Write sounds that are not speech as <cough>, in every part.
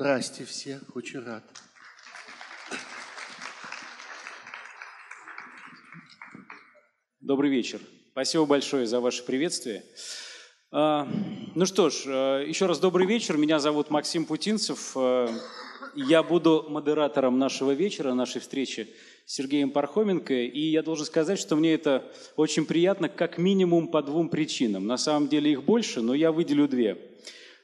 Здрасте все, очень рад. Добрый вечер. Спасибо большое за ваше приветствие. А, ну что ж, а, еще раз добрый вечер. Меня зовут Максим Путинцев. А, я буду модератором нашего вечера, нашей встречи с Сергеем Пархоменко. И я должен сказать, что мне это очень приятно как минимум по двум причинам. На самом деле их больше, но я выделю две.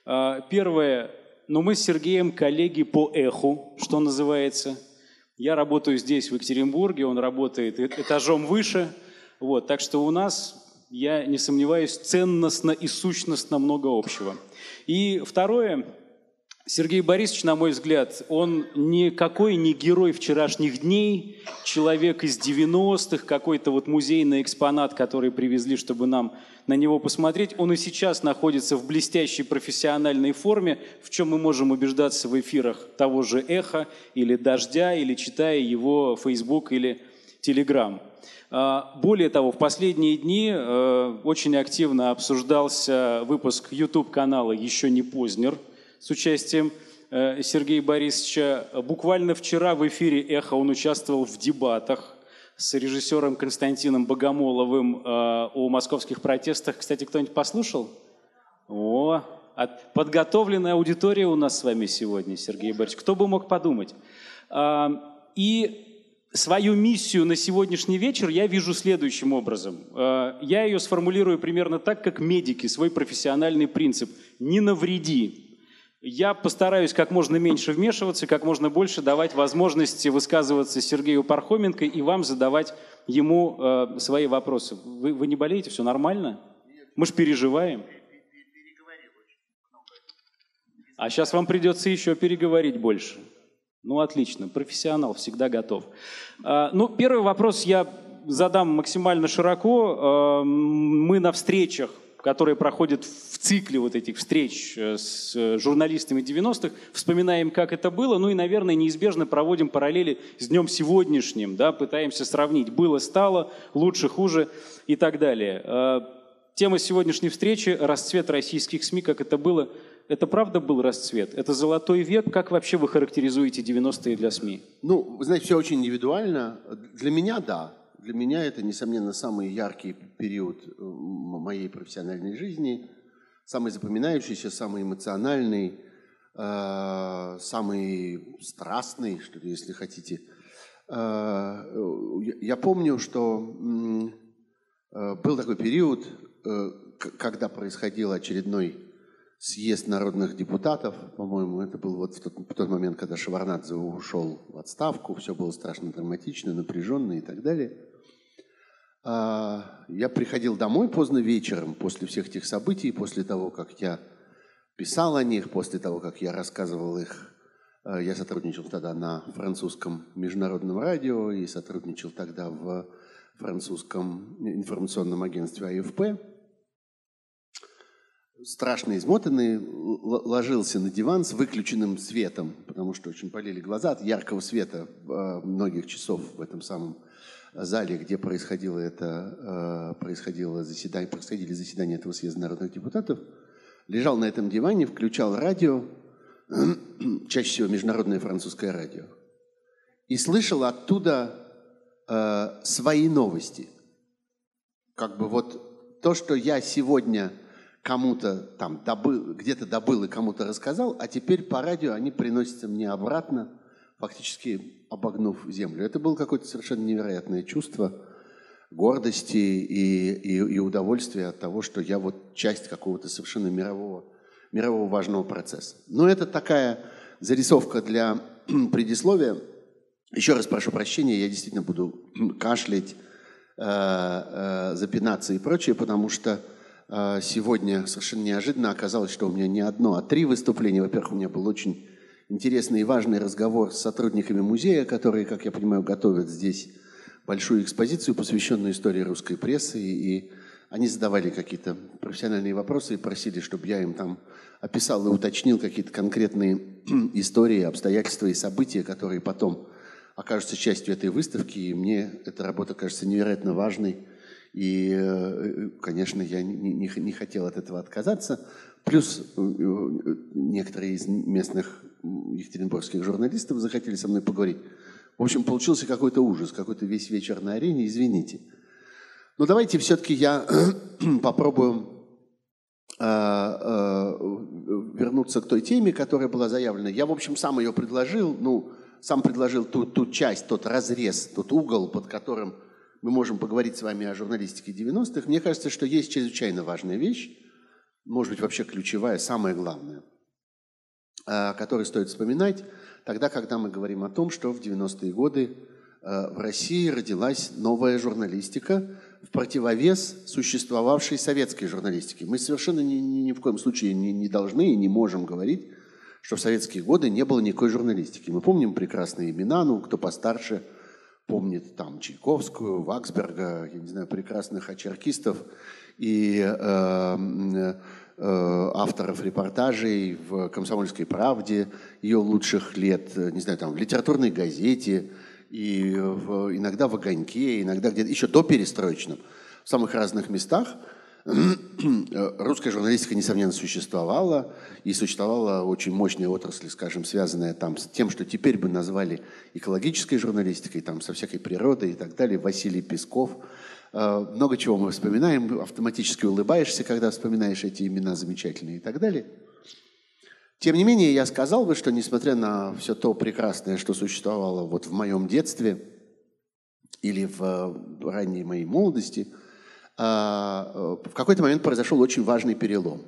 Первое, ну мы с Сергеем коллеги по эху, что называется. Я работаю здесь, в Екатеринбурге, он работает этажом выше. Вот, так что у нас я не сомневаюсь, ценностно и сущностно много общего. И второе, Сергей Борисович, на мой взгляд, он никакой не герой вчерашних дней, человек из 90-х, какой-то вот музейный экспонат, который привезли, чтобы нам на него посмотреть. Он и сейчас находится в блестящей профессиональной форме, в чем мы можем убеждаться в эфирах того же «Эхо» или «Дождя», или читая его Facebook или Telegram. А, более того, в последние дни э, очень активно обсуждался выпуск YouTube-канала «Еще не Познер» с участием э, Сергея Борисовича. Буквально вчера в эфире «Эхо» он участвовал в дебатах с режиссером Константином Богомоловым э, о московских протестах. Кстати, кто-нибудь послушал? О, подготовленная аудитория у нас с вами сегодня, Сергей Борисович. Кто бы мог подумать? А, и свою миссию на сегодняшний вечер я вижу следующим образом. Э, я ее сформулирую примерно так, как медики, свой профессиональный принцип. Не навреди. Я постараюсь как можно меньше вмешиваться, как можно больше давать возможности высказываться Сергею Пархоменко и вам задавать ему э, свои вопросы. Вы, вы не болеете? Все нормально? Мы же переживаем. А сейчас вам придется еще переговорить больше. Ну, отлично, профессионал всегда готов. А, ну, первый вопрос я задам максимально широко. А, мы на встречах, которые проходят в цикле вот этих встреч э, с журналистами 90-х, вспоминаем, как это было, ну и, наверное, неизбежно проводим параллели с днем сегодняшним, да, пытаемся сравнить. Было, стало, лучше, хуже и так далее. А, тема сегодняшней встречи – расцвет российских СМИ, как это было – это правда был расцвет? Это золотой век? Как вообще вы характеризуете 90-е для СМИ? Ну, знаете, все очень индивидуально. Для меня – да. Для меня это, несомненно, самый яркий период э, моей профессиональной жизни, самый запоминающийся, самый эмоциональный, э, самый страстный, что ли, если хотите. Э, я помню, что был такой период, когда происходил очередной съезд народных депутатов, по-моему, это был вот в тот, в тот момент, когда Шеварнадзе ушел в отставку, все было страшно драматично, напряженно и так далее. Я приходил домой поздно вечером после всех этих событий, после того, как я писал о них, после того, как я рассказывал их. А, я сотрудничал тогда на французском международном радио и сотрудничал тогда в французском информационном агентстве АФП страшно измотанный, ложился на диван с выключенным светом, потому что очень болели глаза от яркого света а, многих часов в этом самом зале, где происходило это, а, происходило заседание, происходили заседания этого съезда народных депутатов. Лежал на этом диване, включал радио, <clears throat> чаще всего международное французское радио, и слышал оттуда э, свои новости. Как бы вот то, что я сегодня кому-то там добыл, где-то добыл и кому-то рассказал, а теперь по радио они приносятся мне обратно, фактически обогнув землю. Это было какое-то совершенно невероятное чувство гордости и, и, и удовольствия от того, что я вот часть какого-то совершенно мирового, мирового важного процесса. Но это такая зарисовка для <clears throat> предисловия. Еще раз прошу прощения, я действительно буду <clears throat> кашлять, э, э, запинаться и прочее, потому что а, сегодня совершенно неожиданно оказалось, что у меня не одно, а три выступления. Во-первых, у меня был очень интересный и важный разговор с сотрудниками музея, которые, как я понимаю, готовят здесь большую экспозицию, посвященную истории русской прессы. И они задавали какие-то профессиональные вопросы и просили, чтобы я им там описал и уточнил какие-то конкретные <clears throat> истории, обстоятельства и события, которые потом окажутся частью этой выставки. И мне эта работа кажется невероятно важной и, э, конечно, я не, не, не хотел от этого отказаться. Плюс э, некоторые из местных екатеринбургских журналистов захотели со мной поговорить. В общем, получился какой-то ужас, какой-то весь вечер на арене, извините. Но давайте все-таки я <clears throat> попробую э, э, вернуться к той теме, которая была заявлена. Я, в общем, сам ее предложил, ну, сам предложил ту, ту часть, тот разрез, тот угол, под которым мы можем поговорить с вами о журналистике 90-х. Мне кажется, что есть чрезвычайно важная вещь, может быть, вообще ключевая, самая главная, э, которую стоит вспоминать тогда, когда мы говорим о том, что в 90-е годы э, в России родилась новая журналистика в противовес существовавшей советской журналистике. Мы совершенно ни, ни, ни в коем случае не, не должны и не можем говорить, что в советские годы не было никакой журналистики. Мы помним прекрасные имена, ну, кто постарше помнит там Чайковскую, Ваксберга, я не знаю, прекрасных очеркистов и э, э, авторов репортажей в «Комсомольской правде», ее лучших лет, не знаю, там, в литературной газете, и в, иногда в «Огоньке», иногда где-то еще до перестроечном, в самых разных местах – русская журналистика, несомненно, существовала, и существовала очень мощная отрасль, скажем, связанная там с тем, что теперь бы назвали экологической журналистикой, там, со всякой природой и так далее, Василий Песков – Э, много чего мы вспоминаем, автоматически улыбаешься, когда вспоминаешь эти имена замечательные и так далее. Тем не менее, я сказал бы, что несмотря на все то прекрасное, что существовало вот в моем детстве или в э, ранней моей молодости, э, в какой-то момент произошел очень важный перелом,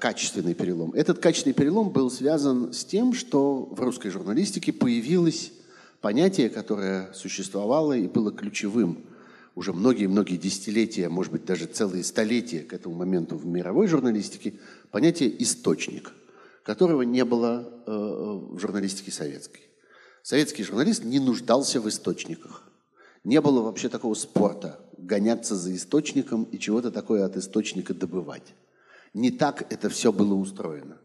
качественный перелом. Этот качественный перелом был связан с тем, что в русской журналистике появилось понятие, которое существовало и было ключевым уже многие-многие десятилетия, может быть, даже целые столетия к этому моменту в мировой журналистике понятие «источник», которого не было э, в журналистике советской. Советский журналист не нуждался в источниках. Не было вообще такого спорта – гоняться за источником и чего-то такое от источника добывать. Не так это все было устроено.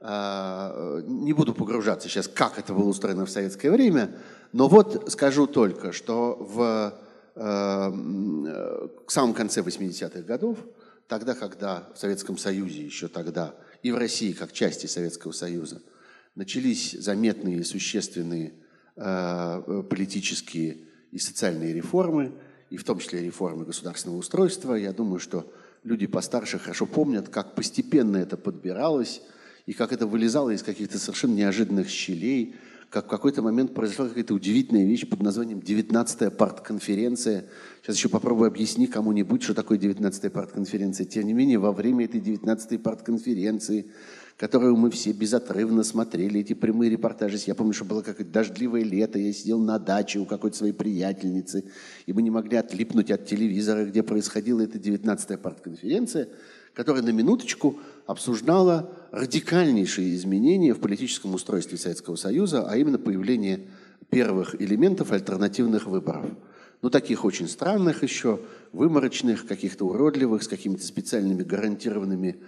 А, не буду погружаться сейчас, как это было устроено в советское время, но вот скажу только, что в Э, к самому конце 80-х годов, тогда, когда в Советском Союзе еще тогда и в России, как части Советского Союза, начались заметные и существенные э, политические и социальные реформы, и в том числе реформы государственного устройства, я думаю, что люди постарше хорошо помнят, как постепенно это подбиралось, и как это вылезало из каких-то совершенно неожиданных щелей, как в какой-то момент произошла какая-то удивительная вещь под названием 19-я партконференция. Сейчас еще попробую объяснить кому-нибудь, что такое 19-я партконференция. Тем не менее, во время этой 19-й партконференции, которую мы все безотрывно смотрели, эти прямые репортажи, я помню, что было какое-то дождливое лето, я сидел на даче у какой-то своей приятельницы, и мы не могли отлипнуть от телевизора, где происходила эта 19-я партконференция – которая на минуточку обсуждала радикальнейшие изменения в политическом устройстве Советского Союза, а именно появление первых элементов альтернативных выборов. Ну, таких очень странных еще, выморочных, каких-то уродливых, с какими-то специальными гарантированными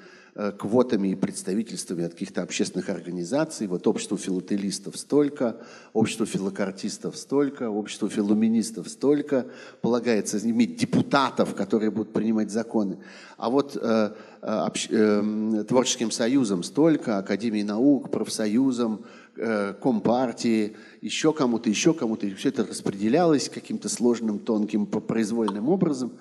квотами и представительствами от каких-то общественных организаций. Вот обществу филателистов столько, обществу филокартистов столько, обществу филуминистов столько. Полагается иметь депутатов, которые будут принимать законы. А вот э, э, общ, э, творческим союзам столько, Академии наук, профсоюзам, э, Компартии, еще кому-то, еще кому-то. И все это распределялось каким-то сложным, тонким, произвольным образом.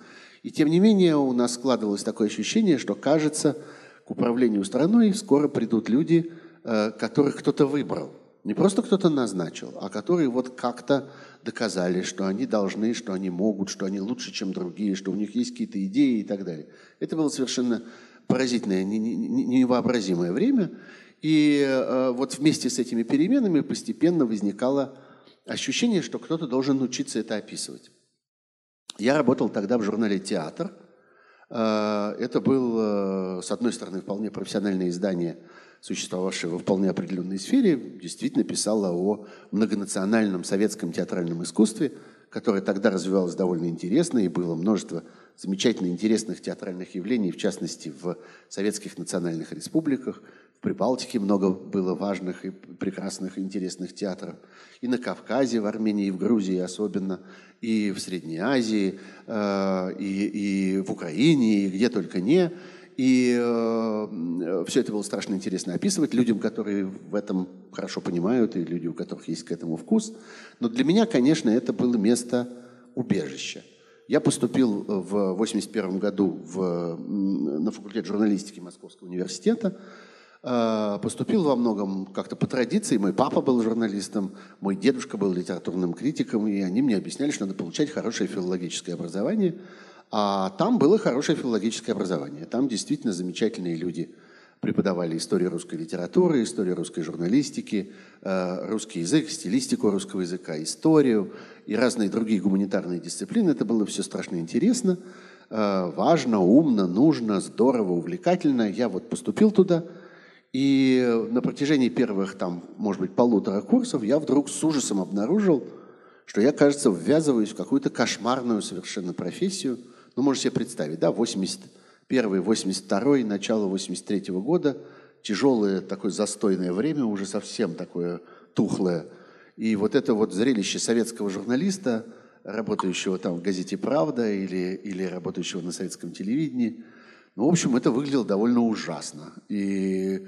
И тем не менее у нас складывалось такое ощущение, что кажется, к управлению страной скоро придут люди, э, которых кто-то выбрал. Не просто кто-то назначил, а которые вот как-то доказали, что они должны, что они могут, что они лучше, чем другие, что у них есть какие-то идеи и так далее. Это было совершенно поразительное, невообразимое время. И э, вот вместе с этими переменами постепенно возникало ощущение, что кто-то должен учиться это описывать. Я работал тогда в журнале «Театр», это был, э, с одной стороны, вполне профессиональное издание, существовавшее во вполне определенной сфере, действительно писало о многонациональном советском театральном искусстве, которое тогда развивалось довольно интересно, и было множество замечательно интересных театральных явлений, в частности, в советских национальных республиках. Прибалтике много было важных и прекрасных, интересных театров. И на Кавказе, в Армении, и в Грузии особенно и в Средней Азии, э, и, и в Украине, и где только не. И э, все это было страшно интересно описывать людям, которые в этом хорошо понимают, и люди, у которых есть к этому вкус. Но для меня, конечно, это было место убежища. Я поступил в 1981 году в, на факультет журналистики Московского университета. Э, поступил во многом как-то по традиции. Мой папа был журналистом, мой дедушка был литературным критиком, и они мне объясняли, что надо получать хорошее филологическое образование – а там было хорошее филологическое образование. Там действительно замечательные люди преподавали историю русской литературы, историю русской журналистики, э, русский язык, стилистику русского языка, историю и разные другие гуманитарные дисциплины. Это было все страшно интересно, э, важно, умно, нужно, здорово, увлекательно. Я вот поступил туда, и на протяжении первых, там, может быть, полутора курсов я вдруг с ужасом обнаружил, что я, кажется, ввязываюсь в какую-то кошмарную совершенно профессию – ну, можете себе представить, да, 81 82 начало 83 -го года, тяжелое такое застойное время, уже совсем такое тухлое. И вот это вот зрелище советского журналиста, работающего там в газете «Правда» или, или работающего на советском телевидении, ну, в общем, это выглядело довольно ужасно. И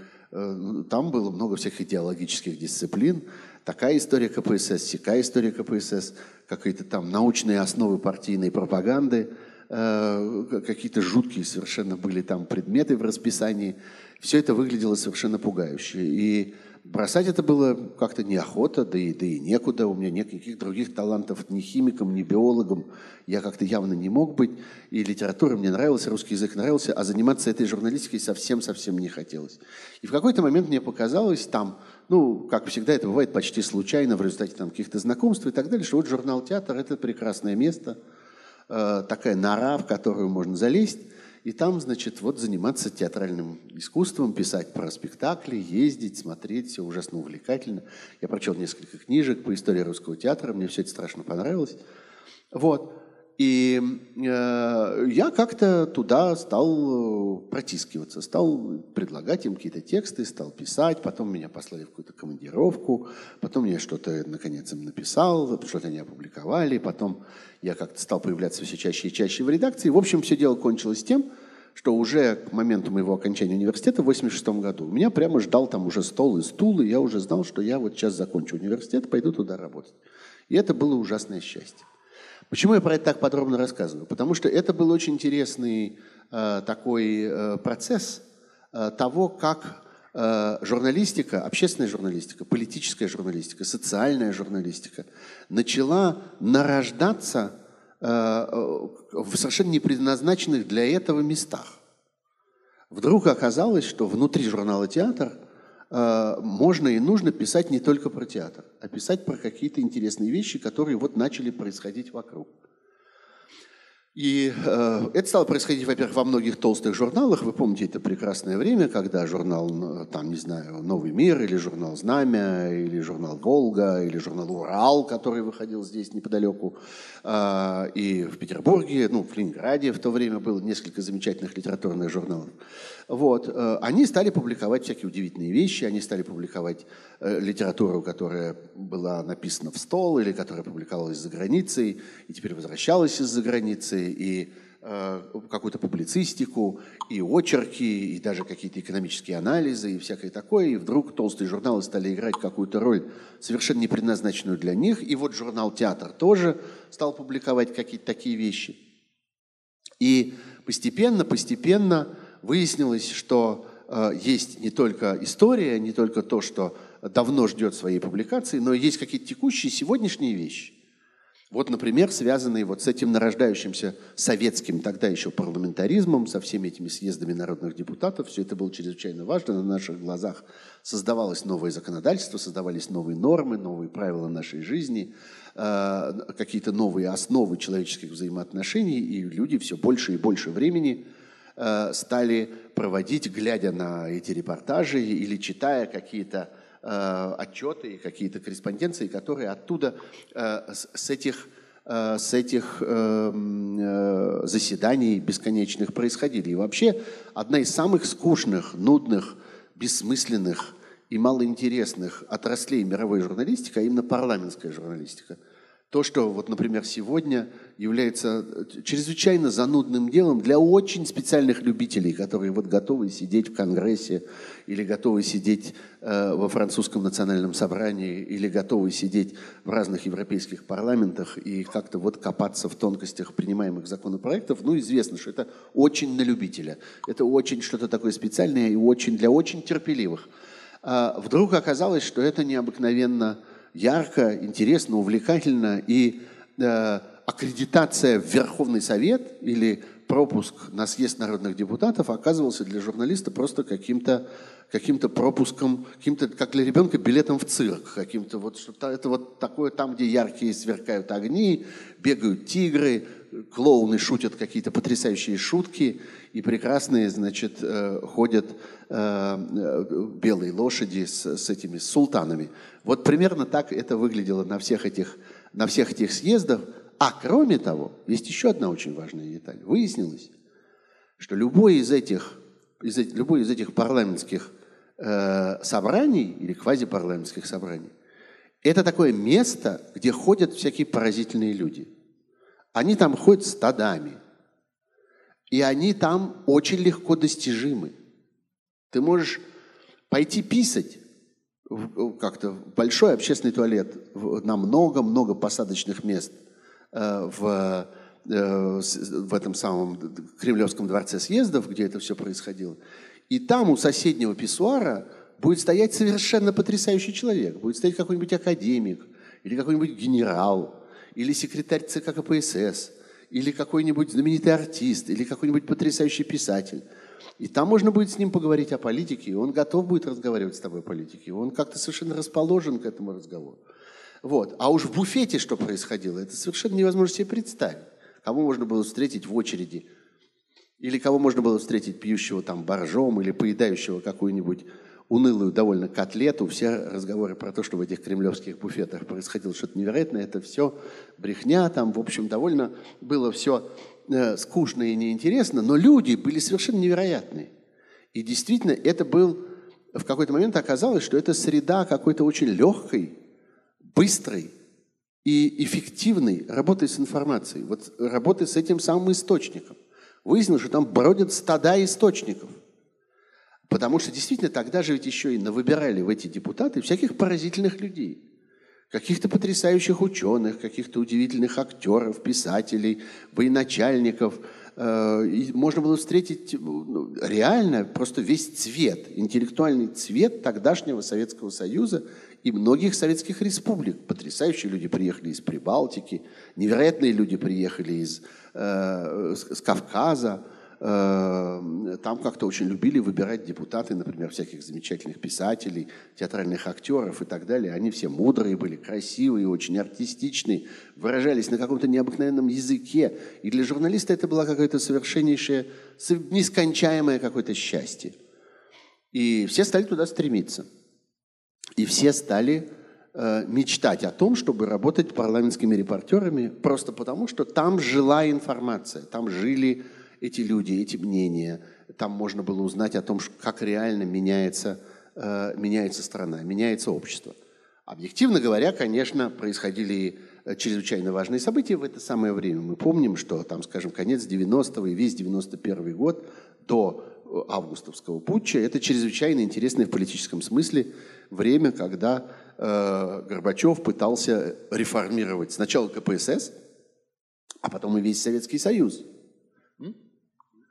там было много всех идеологических дисциплин. Такая история КПСС, сякая история КПСС, какие-то там научные основы партийной пропаганды – Э, какие-то жуткие совершенно были там предметы в расписании. Все это выглядело совершенно пугающе. И бросать это было как-то неохота, да и, да и некуда. У меня никаких других талантов ни химиком, ни биологом. Я как-то явно не мог быть. И литература мне нравилась, русский язык нравился, а заниматься этой журналистикой совсем-совсем не хотелось. И в какой-то момент мне показалось там, ну, как всегда это бывает почти случайно, в результате там каких-то знакомств и так далее, что вот журнал «Театр» — это прекрасное место – Э, такая нора, в которую можно залезть, и там, значит, вот заниматься театральным искусством, писать про спектакли, ездить, смотреть, все ужасно увлекательно. Я прочел несколько книжек по истории русского театра, мне все это страшно понравилось. Вот. И э, я как-то туда стал э, протискиваться, стал предлагать им какие-то тексты, стал писать, потом меня послали в какую-то командировку, потом я что-то, наконец, им написал, что-то они опубликовали, потом я как-то стал появляться все чаще и чаще в редакции. В общем, все дело кончилось тем, что уже к моменту моего окончания университета в 86 году меня прямо ждал там уже стол и стул, и я уже знал, что я вот сейчас закончу университет, пойду туда работать. И это было ужасное счастье. Почему я про это так подробно рассказываю? Потому что это был очень интересный э, такой э, процесс э, того, как журналистика, общественная журналистика, политическая журналистика, социальная журналистика начала нарождаться э, в совершенно не предназначенных для этого местах. Вдруг оказалось, что внутри журнала «Театр» Э, можно и нужно писать не только про театр, а писать про какие-то интересные вещи, которые вот начали происходить вокруг. И э, это стало происходить, во-первых, во многих толстых журналах. Вы помните это прекрасное время, когда журнал, там, не знаю, «Новый мир» или журнал «Знамя», или журнал «Волга», или журнал «Урал», который выходил здесь неподалеку, э, и в Петербурге, ну, в Ленинграде в то время было несколько замечательных литературных журналов. Вот. Э, они стали публиковать всякие удивительные вещи, они стали публиковать э, литературу, которая была написана в стол или которая публиковалась за границей и теперь возвращалась из-за границы, и э, какую-то публицистику, и очерки, и даже какие-то экономические анализы, и всякое такое. И вдруг толстые журналы стали играть какую-то роль, совершенно не предназначенную для них. И вот журнал «Театр» тоже стал публиковать какие-то такие вещи. И постепенно, постепенно выяснилось, что э, есть не только история, не только то, что давно ждет своей публикации, но есть какие-то текущие сегодняшние вещи. Вот, например, связанные вот с этим нарождающимся советским тогда еще парламентаризмом, со всеми этими съездами народных депутатов. Все это было чрезвычайно важно. На наших глазах создавалось новое законодательство, создавались новые нормы, новые правила нашей жизни, э, какие-то новые основы человеческих взаимоотношений, и люди все больше и больше времени Э, стали проводить, глядя на эти репортажи или читая какие-то отчеты и какие-то корреспонденции, которые оттуда э, с этих с этих заседаний бесконечных происходили. И вообще одна из самых скучных, нудных, бессмысленных и малоинтересных отраслей мировой журналистики, а именно парламентская журналистика – то, что, вот, например, сегодня является чрезвычайно занудным делом для очень специальных любителей, которые вот готовы сидеть в Конгрессе или готовы сидеть э, во французском национальном собрании или готовы сидеть в разных европейских парламентах и как-то вот копаться в тонкостях принимаемых законопроектов. Ну, известно, что это очень на любителя. Это очень что-то такое специальное и очень для очень терпеливых. А вдруг оказалось, что это необыкновенно ярко, интересно, увлекательно, и э, аккредитация в Верховный Совет или пропуск на съезд народных депутатов оказывался для журналиста просто каким-то каким пропуском, каким-то, как для ребенка, билетом в цирк, каким-то. Вот что-то, это вот такое там, где яркие сверкают огни, бегают тигры, клоуны шутят какие-то потрясающие шутки, и прекрасные, значит, э, ходят э, э, белые лошади с, с этими султанами. Вот примерно так это выглядело на всех этих, на всех этих съездах. А кроме того, есть еще одна очень важная деталь. Выяснилось, что любой из этих, из, любой из этих парламентских э, собраний или квазипарламентских собраний это такое место, где ходят всякие поразительные люди. Они там ходят стадами. И они там очень легко достижимы. Ты можешь пойти писать как-то в большой общественный туалет на много-много посадочных мест э, в, э, в этом самом Кремлевском дворце съездов, где это все происходило. И там у соседнего писсуара будет стоять совершенно потрясающий человек. Будет стоять какой-нибудь академик, или какой-нибудь генерал, или секретарь ЦК КПСС, или какой-нибудь знаменитый артист, или какой-нибудь потрясающий писатель – и там можно будет с ним поговорить о политике, и он готов будет разговаривать с тобой о политике. Он как-то совершенно расположен к этому разговору. Вот. А уж в буфете что происходило, это совершенно невозможно себе представить. Кого можно было встретить в очереди, или кого можно было встретить пьющего там боржом, или поедающего какую-нибудь унылую довольно котлету. Все разговоры про то, что в этих кремлевских буфетах происходило что-то невероятное, это все брехня. Там, в общем, довольно было все Э, скучно и неинтересно, но люди были совершенно невероятные. И действительно, это был, в какой-то момент оказалось, что это среда какой-то очень легкой, быстрой и эффективной работы с информацией, вот работы с этим самым источником. Выяснилось, что там бродят стада источников. Потому что действительно тогда же ведь еще и навыбирали в эти депутаты всяких поразительных людей – каких-то потрясающих ученых, каких-то удивительных актеров, писателей, военачальников. Э, и можно было встретить ну, реально просто весь цвет, интеллектуальный цвет тогдашнего Советского Союза и многих советских республик. Потрясающие люди приехали из Прибалтики, невероятные люди приехали из, э, с Кавказа, Эм, там как-то очень любили выбирать депутаты, например, всяких замечательных писателей, театральных актеров и так далее. Они все мудрые были, красивые, очень артистичные, выражались на каком-то необыкновенном языке. И для журналиста это было какое-то совершеннейшее, нескончаемое какое-то счастье. И все стали туда стремиться. И все стали э, мечтать о том, чтобы работать парламентскими репортерами, просто потому, что там жила информация, там жили эти люди, эти мнения. Там можно было узнать о том, как реально меняется, э, меняется страна, меняется общество. Объективно говоря, конечно, происходили э, чрезвычайно важные события в это самое время. Мы помним, что там, скажем, конец 90-го и весь 91 год до э, августовского путча – это чрезвычайно интересное в политическом смысле время, когда э, Горбачев пытался реформировать сначала КПСС, а потом и весь Советский Союз –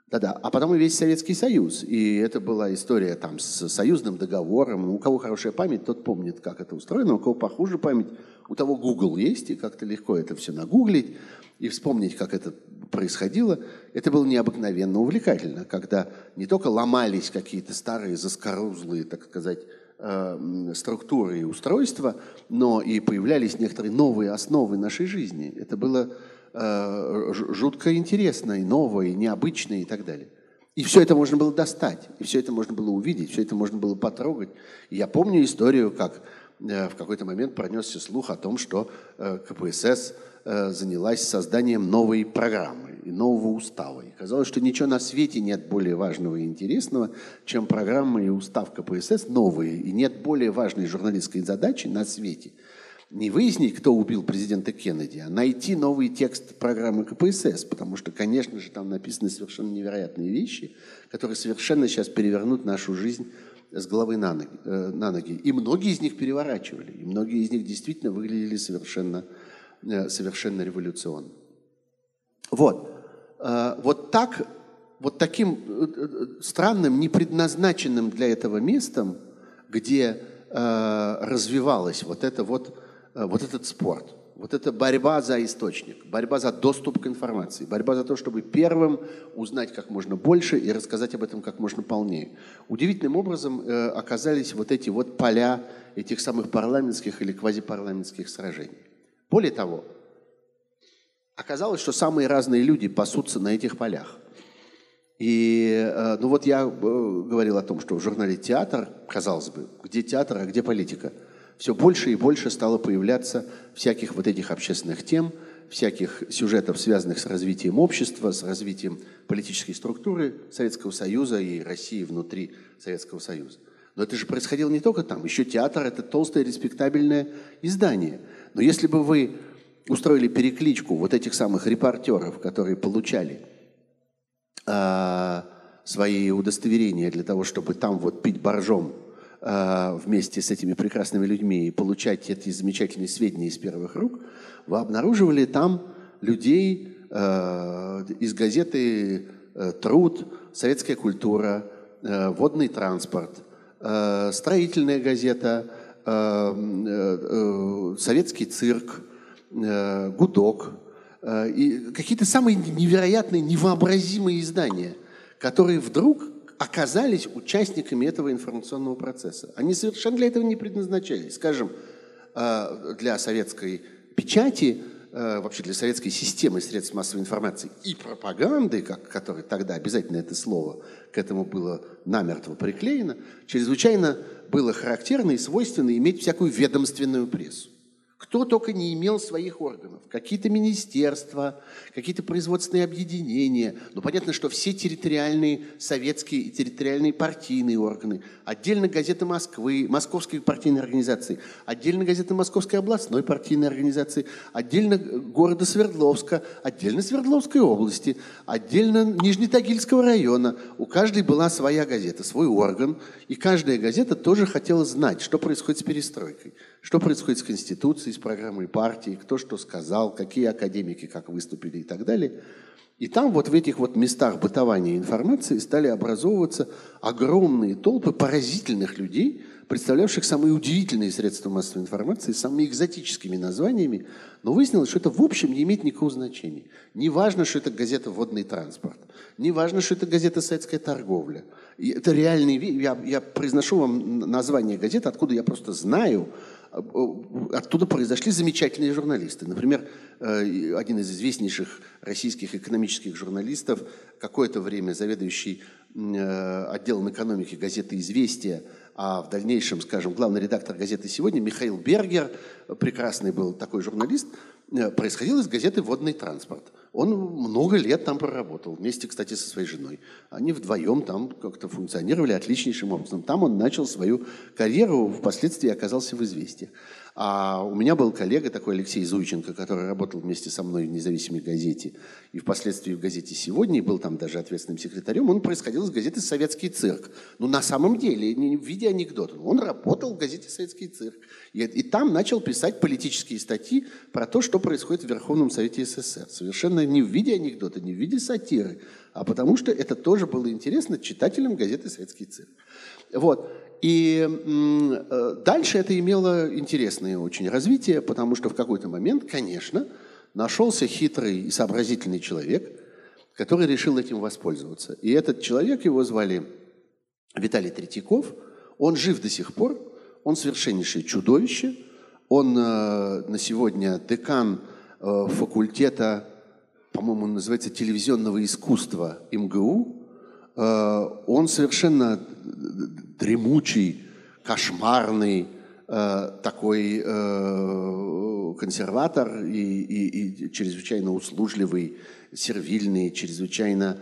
да-да, а потом и весь Советский Союз. И это была история там с союзным договором. У кого хорошая память, тот помнит, как это устроено. У кого похуже память, у того Google есть, и как-то легко это все нагуглить и вспомнить, как это происходило. Это было необыкновенно увлекательно, когда не только ломались какие-то старые заскорузлые, так сказать, э, структуры и устройства, но и появлялись некоторые новые основы нашей жизни. Это было Э, жутко интересное, новое, необычное и так далее. И все это можно было достать, и все это можно было увидеть, все это можно было потрогать. И я помню историю, как э, в какой-то момент пронесся слух о том, что э, КПСС занялась созданием новой программы и нового устава. И казалось, что ничего на свете нет более важного и интересного, чем программа и устав КПСС новые. И нет более важной журналистской задачи на свете – не выяснить, кто убил президента Кеннеди, а найти новый текст программы КПСС, потому что, конечно же, там написаны совершенно невероятные вещи, которые совершенно сейчас перевернут нашу жизнь с головы на ноги, э, на ноги. И многие из них переворачивали, и многие из них действительно выглядели совершенно, э, совершенно революционно. Вот. Э, вот так, вот таким э, э, странным, непредназначенным для этого местом, где э, развивалась вот это вот, вот этот спорт – вот это борьба за источник, борьба за доступ к информации, борьба за то, чтобы первым узнать как можно больше и рассказать об этом как можно полнее. Удивительным образом э, оказались вот эти вот поля этих самых парламентских или квазипарламентских сражений. Более того, оказалось, что самые разные люди пасутся на этих полях. И, э, ну вот я э, говорил о том, что в журнале «Театр», казалось бы, где театр, а где политика – все больше и больше стало появляться всяких вот этих общественных тем, всяких сюжетов, связанных с развитием общества, с развитием политической структуры Советского Союза и России внутри Советского Союза. Но это же происходило не только там. Еще театр – это толстое респектабельное издание. Но если бы вы устроили перекличку вот этих самых репортеров, которые получали э, свои удостоверения для того, чтобы там вот пить боржом вместе с этими прекрасными людьми и получать эти замечательные сведения из первых рук, вы обнаруживали там людей э, из газеты э, «Труд», «Советская культура», «Водный транспорт», «Строительная газета», «Советский цирк», «Гудок», и какие-то самые невероятные, невообразимые издания, которые вдруг оказались участниками этого информационного процесса. Они совершенно для этого не предназначались. Скажем, э, для советской печати, э, вообще для советской системы средств массовой информации и пропаганды, как, которой тогда обязательно это слово к этому было намертво приклеено, чрезвычайно было характерно и свойственно иметь всякую ведомственную прессу. Кто только не имел своих органов. Какие-то министерства, какие-то производственные объединения. Но понятно, что все территориальные советские и территориальные партийные органы. Отдельно газеты Москвы, Московской партийной организации. Отдельно газеты Московской областной партийной организации. Отдельно города Свердловска. Отдельно Свердловской области. Отдельно Нижнетагильского района. У каждой была своя газета, свой орган. И каждая газета тоже хотела знать, что происходит с перестройкой. Что происходит с Конституцией, с программой партии, кто что сказал, какие академики как выступили и так далее. И там вот в этих вот местах бытования информации стали образовываться огромные толпы поразительных людей, представлявших самые удивительные средства массовой информации самыми экзотическими названиями, но выяснилось, что это в общем не имеет никакого значения. Не важно, что это газета «Водный транспорт», не важно, что это газета «Советская торговля». И это реальные вещи. Я, я произношу вам название газеты, откуда я просто знаю, оттуда произошли замечательные журналисты. Например, э, один из известнейших российских экономических журналистов, какое-то время заведующий э, отделом экономики газеты «Известия», а в дальнейшем, скажем, главный редактор газеты «Сегодня» Михаил Бергер, прекрасный был такой журналист, э, происходил из газеты «Водный транспорт». Он много лет там проработал, вместе, кстати, со своей женой. Они вдвоем там как-то функционировали отличнейшим образом. Там он начал свою карьеру, впоследствии оказался в «Известиях». А у меня был коллега такой Алексей Зуйченко, который работал вместе со мной в независимой газете и впоследствии в газете «Сегодня», и был там даже ответственным секретарем. Он происходил из газеты «Советский цирк». Ну, на самом деле, не в виде анекдота. Он работал в газете «Советский цирк». И, и там начал писать политические статьи про то, что происходит в Верховном Совете СССР. Совершенно не в виде анекдота, не в виде сатиры, а потому что это тоже было интересно читателям газеты «Советский цирк». Вот. И э, дальше это имело интересное очень развитие, потому что в какой-то момент, конечно, нашелся хитрый и сообразительный человек, который решил этим воспользоваться. И этот человек, его звали Виталий Третьяков, он жив до сих пор, он совершеннейшее чудовище, он э, на сегодня декан э, факультета, по-моему, он называется телевизионного искусства МГУ, он совершенно дремучий, кошмарный, э, такой э, консерватор и, и, и чрезвычайно услужливый, сервильный, чрезвычайно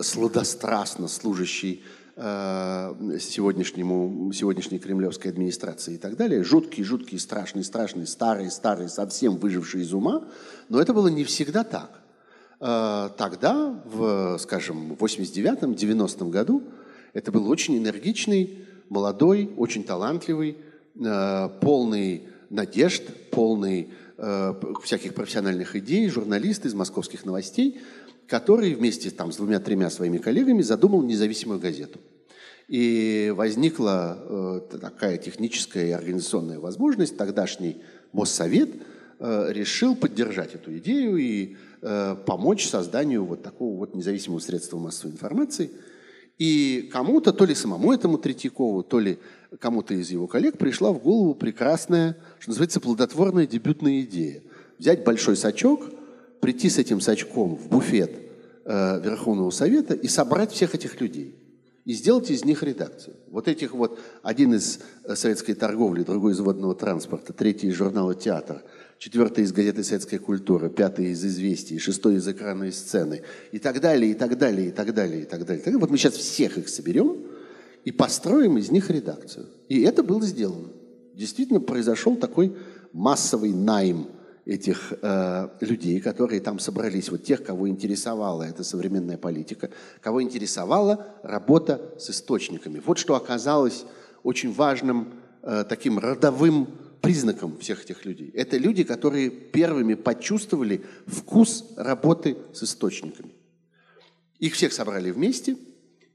сладострастно служащий э, сегодняшнему, сегодняшней кремлевской администрации и так далее. Жуткие, жуткие, страшные, страшные, старые, старые, совсем выжившие из ума. Но это было не всегда так. Э, тогда, в, скажем, в 89-м, 90-м году, это был очень энергичный, молодой, очень талантливый, э, полный надежд, полный э, всяких профессиональных идей, журналист из московских новостей, который вместе там, с двумя-тремя своими коллегами задумал независимую газету. И возникла э, такая техническая и организационная возможность. Тогдашний Моссовет э, решил поддержать эту идею и э, помочь созданию вот такого вот независимого средства массовой информации. И кому-то, то ли самому этому Третьякову, то ли кому-то из его коллег пришла в голову прекрасная, что называется, плодотворная дебютная идея. Взять большой сачок, прийти с этим сачком в буфет э, Верховного Совета и собрать всех этих людей. И сделать из них редакцию. Вот этих вот, один из э, советской торговли, другой из водного транспорта, третий из журнала «Театр», четвертый из газеты «Советская культура», пятый из «Известий», шестой из экранной сцены, и так далее, и так далее, и так далее, и так далее. Вот мы сейчас всех их соберем – и построим из них редакцию. И это было сделано. Действительно произошел такой массовый найм этих э, людей, которые там собрались, вот тех, кого интересовала эта современная политика, кого интересовала работа с источниками. Вот что оказалось очень важным э, таким родовым признаком всех этих людей. Это люди, которые первыми почувствовали вкус работы с источниками. Их всех собрали вместе –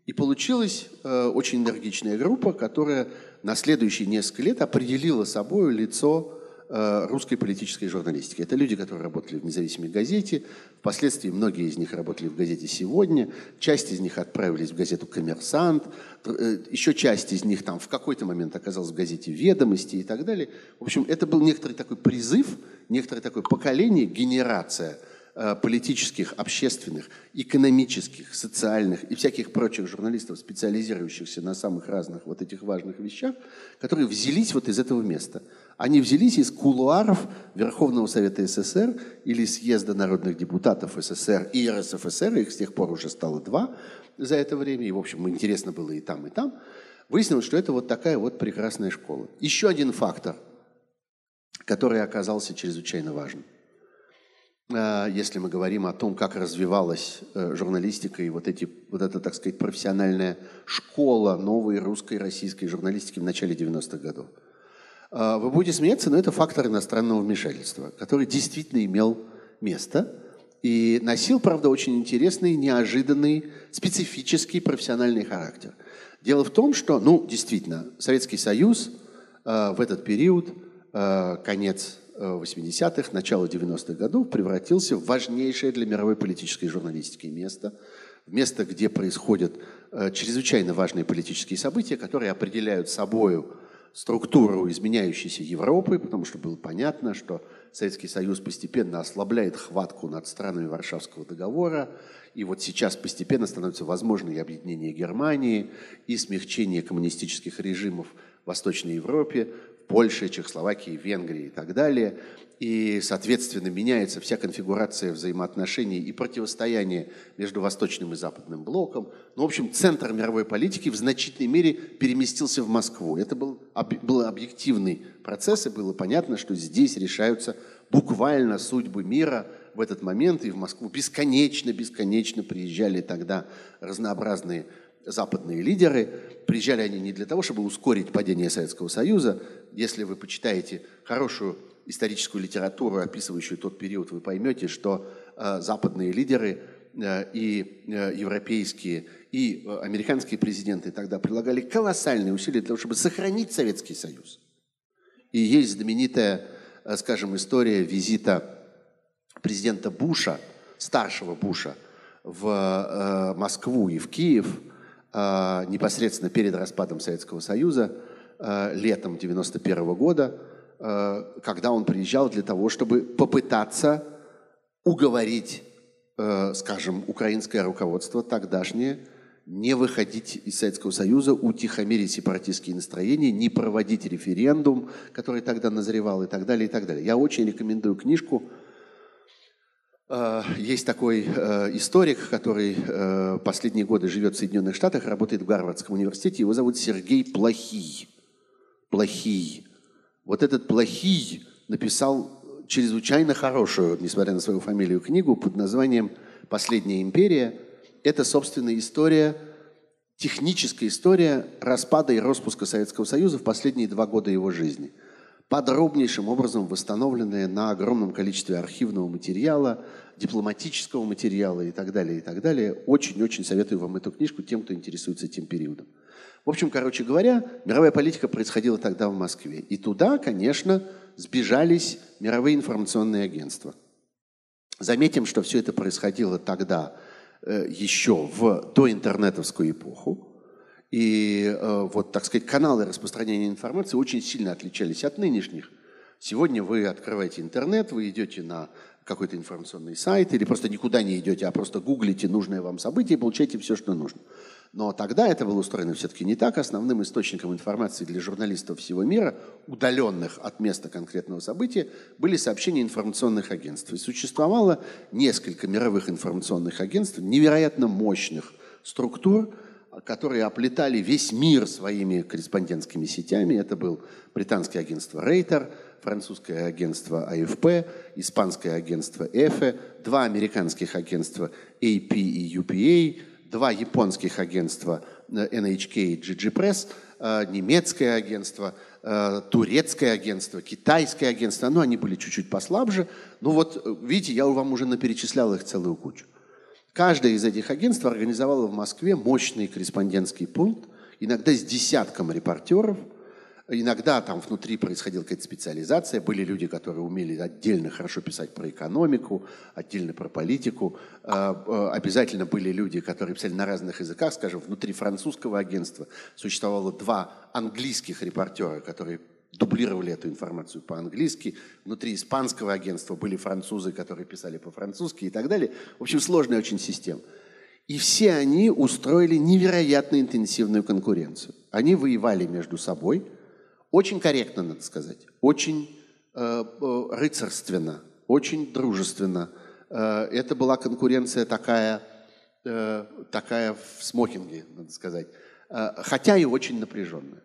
и получилась э, очень энергичная группа, которая на следующие несколько лет определила собой лицо русской политической журналистики. Это люди, которые работали в независимой газете. Впоследствии многие из них работали в газете «Сегодня». Часть из них отправились в газету «Коммерсант». Э, еще часть из них там в какой-то момент оказалась в газете «Ведомости» и так далее. В общем, это был некоторый такой призыв, некоторое такое поколение, генерация – Э, политических, общественных, экономических, социальных и всяких прочих журналистов, специализирующихся на самых разных вот этих важных вещах, которые взялись вот из этого места. Они взялись из кулуаров Верховного Совета СССР или Съезда народных депутатов СССР и РСФСР, их с тех пор уже стало два за это время, и, в общем, интересно было и там, и там. Выяснилось, что это вот такая вот прекрасная школа. Еще один фактор, который оказался чрезвычайно важным. Э, если мы говорим о том, как развивалась э, журналистика и вот, эти, вот эта, так сказать, профессиональная школа новой русской российской журналистики в начале 90-х годов. Э, вы будете смеяться, но это фактор иностранного вмешательства, который действительно имел место и носил, правда, очень интересный, неожиданный, специфический профессиональный характер. Дело в том, что, ну, действительно, Советский Союз в этот период, конец 80-х, начало 90-х годов превратился в важнейшее для мировой политической журналистики место, место, где происходят чрезвычайно важные политические события, которые определяют собою структуру изменяющейся Европы, потому что было понятно, что Советский Союз постепенно ослабляет хватку над странами Варшавского договора, и вот сейчас постепенно становится возможно и объединение Германии, и смягчение коммунистических режимов в Восточной Европе, Польши, Чехословакии, Венгрии и так далее. И, соответственно, меняется вся конфигурация взаимоотношений и противостояния между Восточным и Западным блоком. Ну, в общем, центр мировой политики в значительной мере переместился в Москву. Это был, был объективный процесс, и было понятно, что здесь решаются буквально судьбы мира в этот момент. И в Москву бесконечно-бесконечно приезжали тогда разнообразные западные лидеры. Приезжали они не для того, чтобы ускорить падение Советского Союза. Если вы почитаете хорошую историческую литературу, описывающую тот период, вы поймете, что э, западные лидеры э, и э, европейские, и американские президенты тогда прилагали колоссальные усилия для того, чтобы сохранить Советский Союз. И есть знаменитая, скажем, история визита президента Буша, старшего Буша, в Москву и в Киев – непосредственно перед распадом Советского Союза, летом 91 года, когда он приезжал для того, чтобы попытаться уговорить, скажем, украинское руководство тогдашнее не выходить из Советского Союза, утихомирить сепаратистские настроения, не проводить референдум, который тогда назревал и так далее, и так далее. Я очень рекомендую книжку Э, есть такой э, историк, который э, последние годы живет в Соединенных Штатах, работает в Гарвардском университете. Его зовут Сергей Плохий. Плохий. Вот этот Плохий написал чрезвычайно хорошую, несмотря на свою фамилию, книгу под названием «Последняя империя». Это, собственно, история, техническая история распада и распуска Советского Союза в последние два года его жизни – подробнейшим образом восстановленные на огромном количестве архивного материала, дипломатического материала и так далее, и так далее. Очень-очень советую вам эту книжку тем, кто интересуется этим периодом. В общем, короче говоря, мировая политика происходила тогда в Москве. И туда, конечно, сбежались мировые информационные агентства. Заметим, что все это происходило тогда э, еще в доинтернетовскую эпоху. И э, вот, так сказать, каналы распространения информации очень сильно отличались от нынешних. Сегодня вы открываете интернет, вы идете на какой-то информационный сайт или просто никуда не идете, а просто гуглите нужное вам событие и получаете все, что нужно. Но тогда это было устроено все-таки не так. Основным источником информации для журналистов всего мира, удаленных от места конкретного события, были сообщения информационных агентств. И существовало несколько мировых информационных агентств, невероятно мощных структур, которые оплетали весь мир своими корреспондентскими сетями. Это был британское агентство Рейтер, французское агентство АФП, испанское агентство EFE, два американских агентства AP и UPA, два японских агентства NHK и GG Press, э, немецкое агентство, э, турецкое агентство, китайское агентство. Ну, они были чуть-чуть послабже. Ну вот, э, видите, я вам уже наперечислял их целую кучу. Каждое из этих агентств организовало в Москве мощный корреспондентский пункт, иногда с десятком репортеров. Иногда там внутри происходила какая-то специализация. Были люди, которые умели отдельно хорошо писать про экономику, отдельно про политику. А, а, обязательно были люди, которые писали на разных языках. Скажем, внутри французского агентства существовало два английских репортера, которые дублировали эту информацию по-английски. Внутри испанского агентства были французы, которые писали по-французски и так далее. В общем, сложная очень система. И все они устроили невероятно интенсивную конкуренцию. Они воевали между собой, очень корректно, надо сказать, очень э, э, рыцарственно, очень дружественно. Э, это была конкуренция такая, э, такая в смокинге, надо сказать, э, хотя и очень напряженная.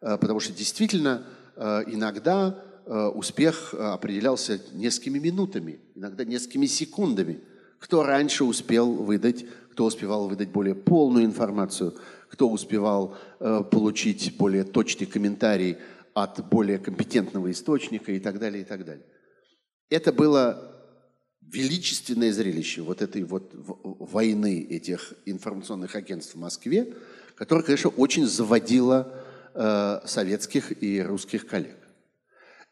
Э, потому что действительно Э, иногда э, успех определялся несколькими минутами, иногда несколькими секундами. Кто раньше успел выдать, кто успевал выдать более полную информацию, кто успевал получить более точный комментарий от более компетентного источника и так далее, и так далее. Это было величественное зрелище вот этой вот войны этих информационных агентств в Москве, которое, конечно, очень заводило Э, советских и русских коллег.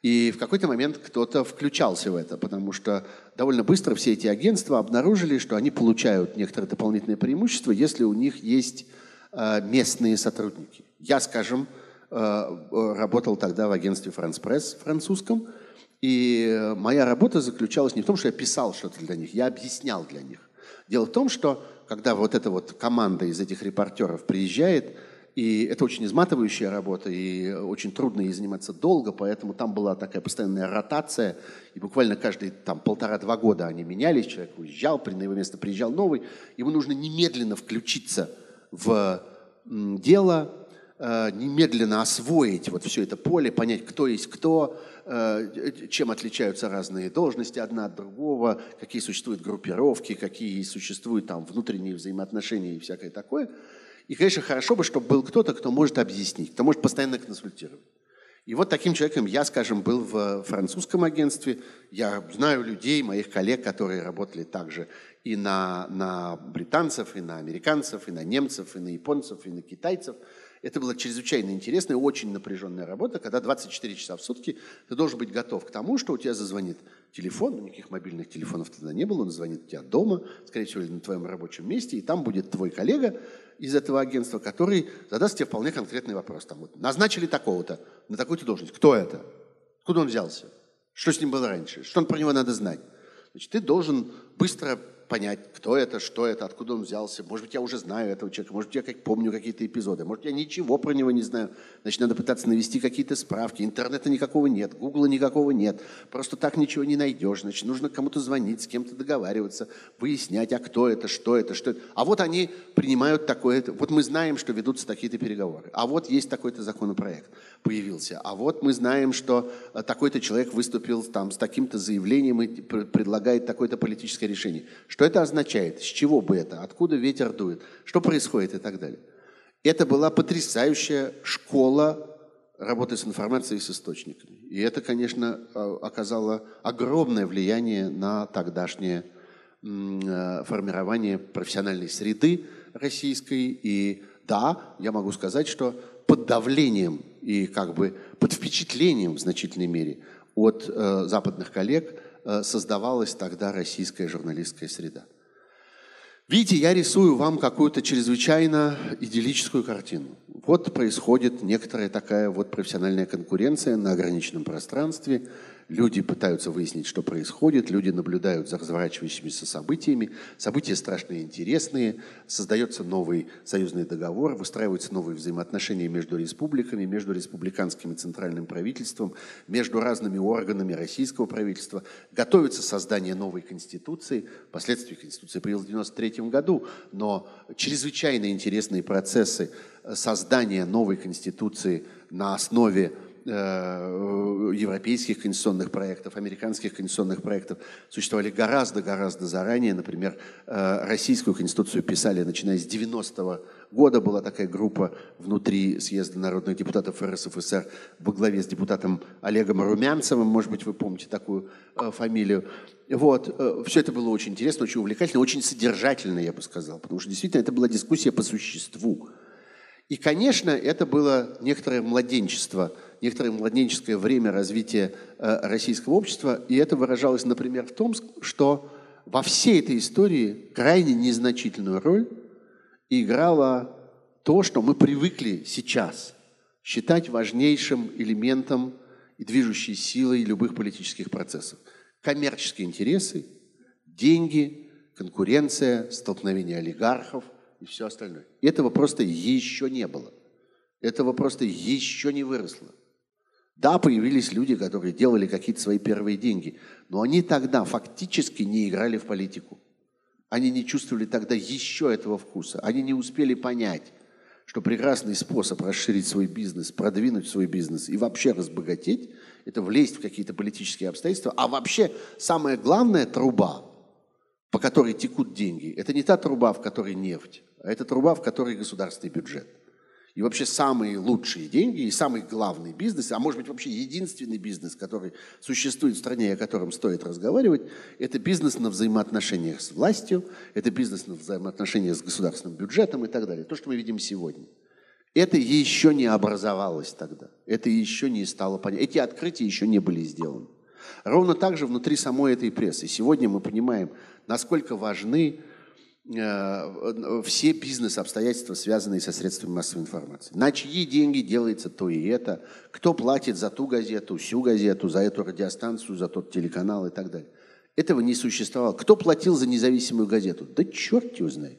И в какой-то момент кто-то включался в это, потому что довольно быстро все эти агентства обнаружили, что они получают некоторые дополнительные преимущества, если у них есть э, местные сотрудники. Я, скажем, э, работал тогда в агентстве France Press французском, и моя работа заключалась не в том, что я писал что-то для них, я объяснял для них. Дело в том, что когда вот эта вот команда из этих репортеров приезжает, и это очень изматывающая работа, и очень трудно ей заниматься долго, поэтому там была такая постоянная ротация, и буквально каждые там полтора-два года они менялись, человек уезжал, на его место приезжал новый, ему нужно немедленно включиться в дело, э, немедленно освоить вот все это поле, понять, кто есть кто, э, чем отличаются разные должности одна от другого, какие существуют группировки, какие существуют там внутренние взаимоотношения и всякое такое – и, конечно, хорошо бы, чтобы был кто-то, кто может объяснить, кто может постоянно консультировать. И вот таким человеком я, скажем, был в французском агентстве. Я знаю людей, моих коллег, которые работали также и на, на британцев, и на американцев, и на немцев, и на японцев, и на китайцев. Это была чрезвычайно интересная, очень напряженная работа, когда 24 часа в сутки ты должен быть готов к тому, что у тебя зазвонит телефон, никаких мобильных телефонов тогда не было, он звонит у тебя дома, скорее всего, на твоем рабочем месте, и там будет твой коллега, из этого агентства, который задаст тебе вполне конкретный вопрос. Там, вот, назначили такого-то на такую-то должность. Кто это? Откуда он взялся? Что с ним было раньше? Что про него надо знать? Значит, ты должен быстро понять, кто это, что это, откуда он взялся. Может быть, я уже знаю этого человека, может быть, я как помню какие-то эпизоды, может, я ничего про него не знаю. Значит, надо пытаться навести какие-то справки. Интернета никакого нет, гугла никакого нет. Просто так ничего не найдешь. Значит, нужно кому-то звонить, с кем-то договариваться, выяснять, а кто это, что это, что это. А вот они принимают такое, вот мы знаем, что ведутся такие-то переговоры. А вот есть такой-то законопроект появился. А вот мы знаем, что э, такой-то человек выступил там с таким-то заявлением и предлагает такое-то политическое решение. Что это означает? С чего бы это? Откуда ветер дует? Что происходит и так далее? Это была потрясающая школа работы с информацией и с источниками. И это, конечно, э, оказало огромное влияние на тогдашнее э, формирование профессиональной среды российской. И да, я могу сказать, что под давлением и как бы под впечатлением в значительной мере от э, западных коллег создавалась тогда российская журналистская среда. Видите, я рисую вам какую-то чрезвычайно идиллическую картину. Вот происходит некоторая такая вот профессиональная конкуренция на ограниченном пространстве – Люди пытаются выяснить, что происходит, люди наблюдают за разворачивающимися событиями. События страшные и интересные. Создается новый союзный договор, выстраиваются новые взаимоотношения между республиками, между республиканским и центральным правительством, между разными органами российского правительства. Готовится создание новой конституции. Впоследствии конституция появилась в 1993 году, но чрезвычайно интересные процессы создания новой конституции на основе Э, европейских конституционных проектов, американских конституционных проектов существовали гораздо-гораздо заранее. Например, э, российскую конституцию писали, начиная с 90-го года. Была такая группа внутри съезда народных депутатов РСФСР во главе с депутатом Олегом Румянцевым. Может быть, вы помните такую э, фамилию. Вот. Все это было очень интересно, очень увлекательно, очень содержательно, я бы сказал. Потому что действительно это была дискуссия по существу. И, конечно, это было некоторое младенчество – некоторое младенческое время развития э, российского общества, и это выражалось, например, в том, что во всей этой истории крайне незначительную роль играло то, что мы привыкли сейчас считать важнейшим элементом и движущей силой любых политических процессов. Коммерческие интересы, деньги, конкуренция, столкновение олигархов и все остальное. Этого просто еще не было. Этого просто еще не выросло. Да, появились люди, которые делали какие-то свои первые деньги, но они тогда фактически не играли в политику. Они не чувствовали тогда еще этого вкуса. Они не успели понять, что прекрасный способ расширить свой бизнес, продвинуть свой бизнес и вообще разбогатеть – это влезть в какие-то политические обстоятельства. А вообще самая главная труба, по которой текут деньги, это не та труба, в которой нефть, а это труба, в которой государственный бюджет. И вообще самые лучшие деньги и самый главный бизнес, а может быть вообще единственный бизнес, который существует в стране, о котором стоит разговаривать, это бизнес на взаимоотношениях с властью, это бизнес на взаимоотношениях с государственным бюджетом и так далее. То, что мы видим сегодня. Это еще не образовалось тогда. Это еще не стало понятно. Эти открытия еще не были сделаны. Ровно так же внутри самой этой прессы. Сегодня мы понимаем, насколько важны все бизнес-обстоятельства, связанные со средствами массовой информации. На чьи деньги делается то и это, кто платит за ту газету, всю газету, за эту радиостанцию, за тот телеканал и так далее. Этого не существовало. Кто платил за независимую газету? Да черт его знает.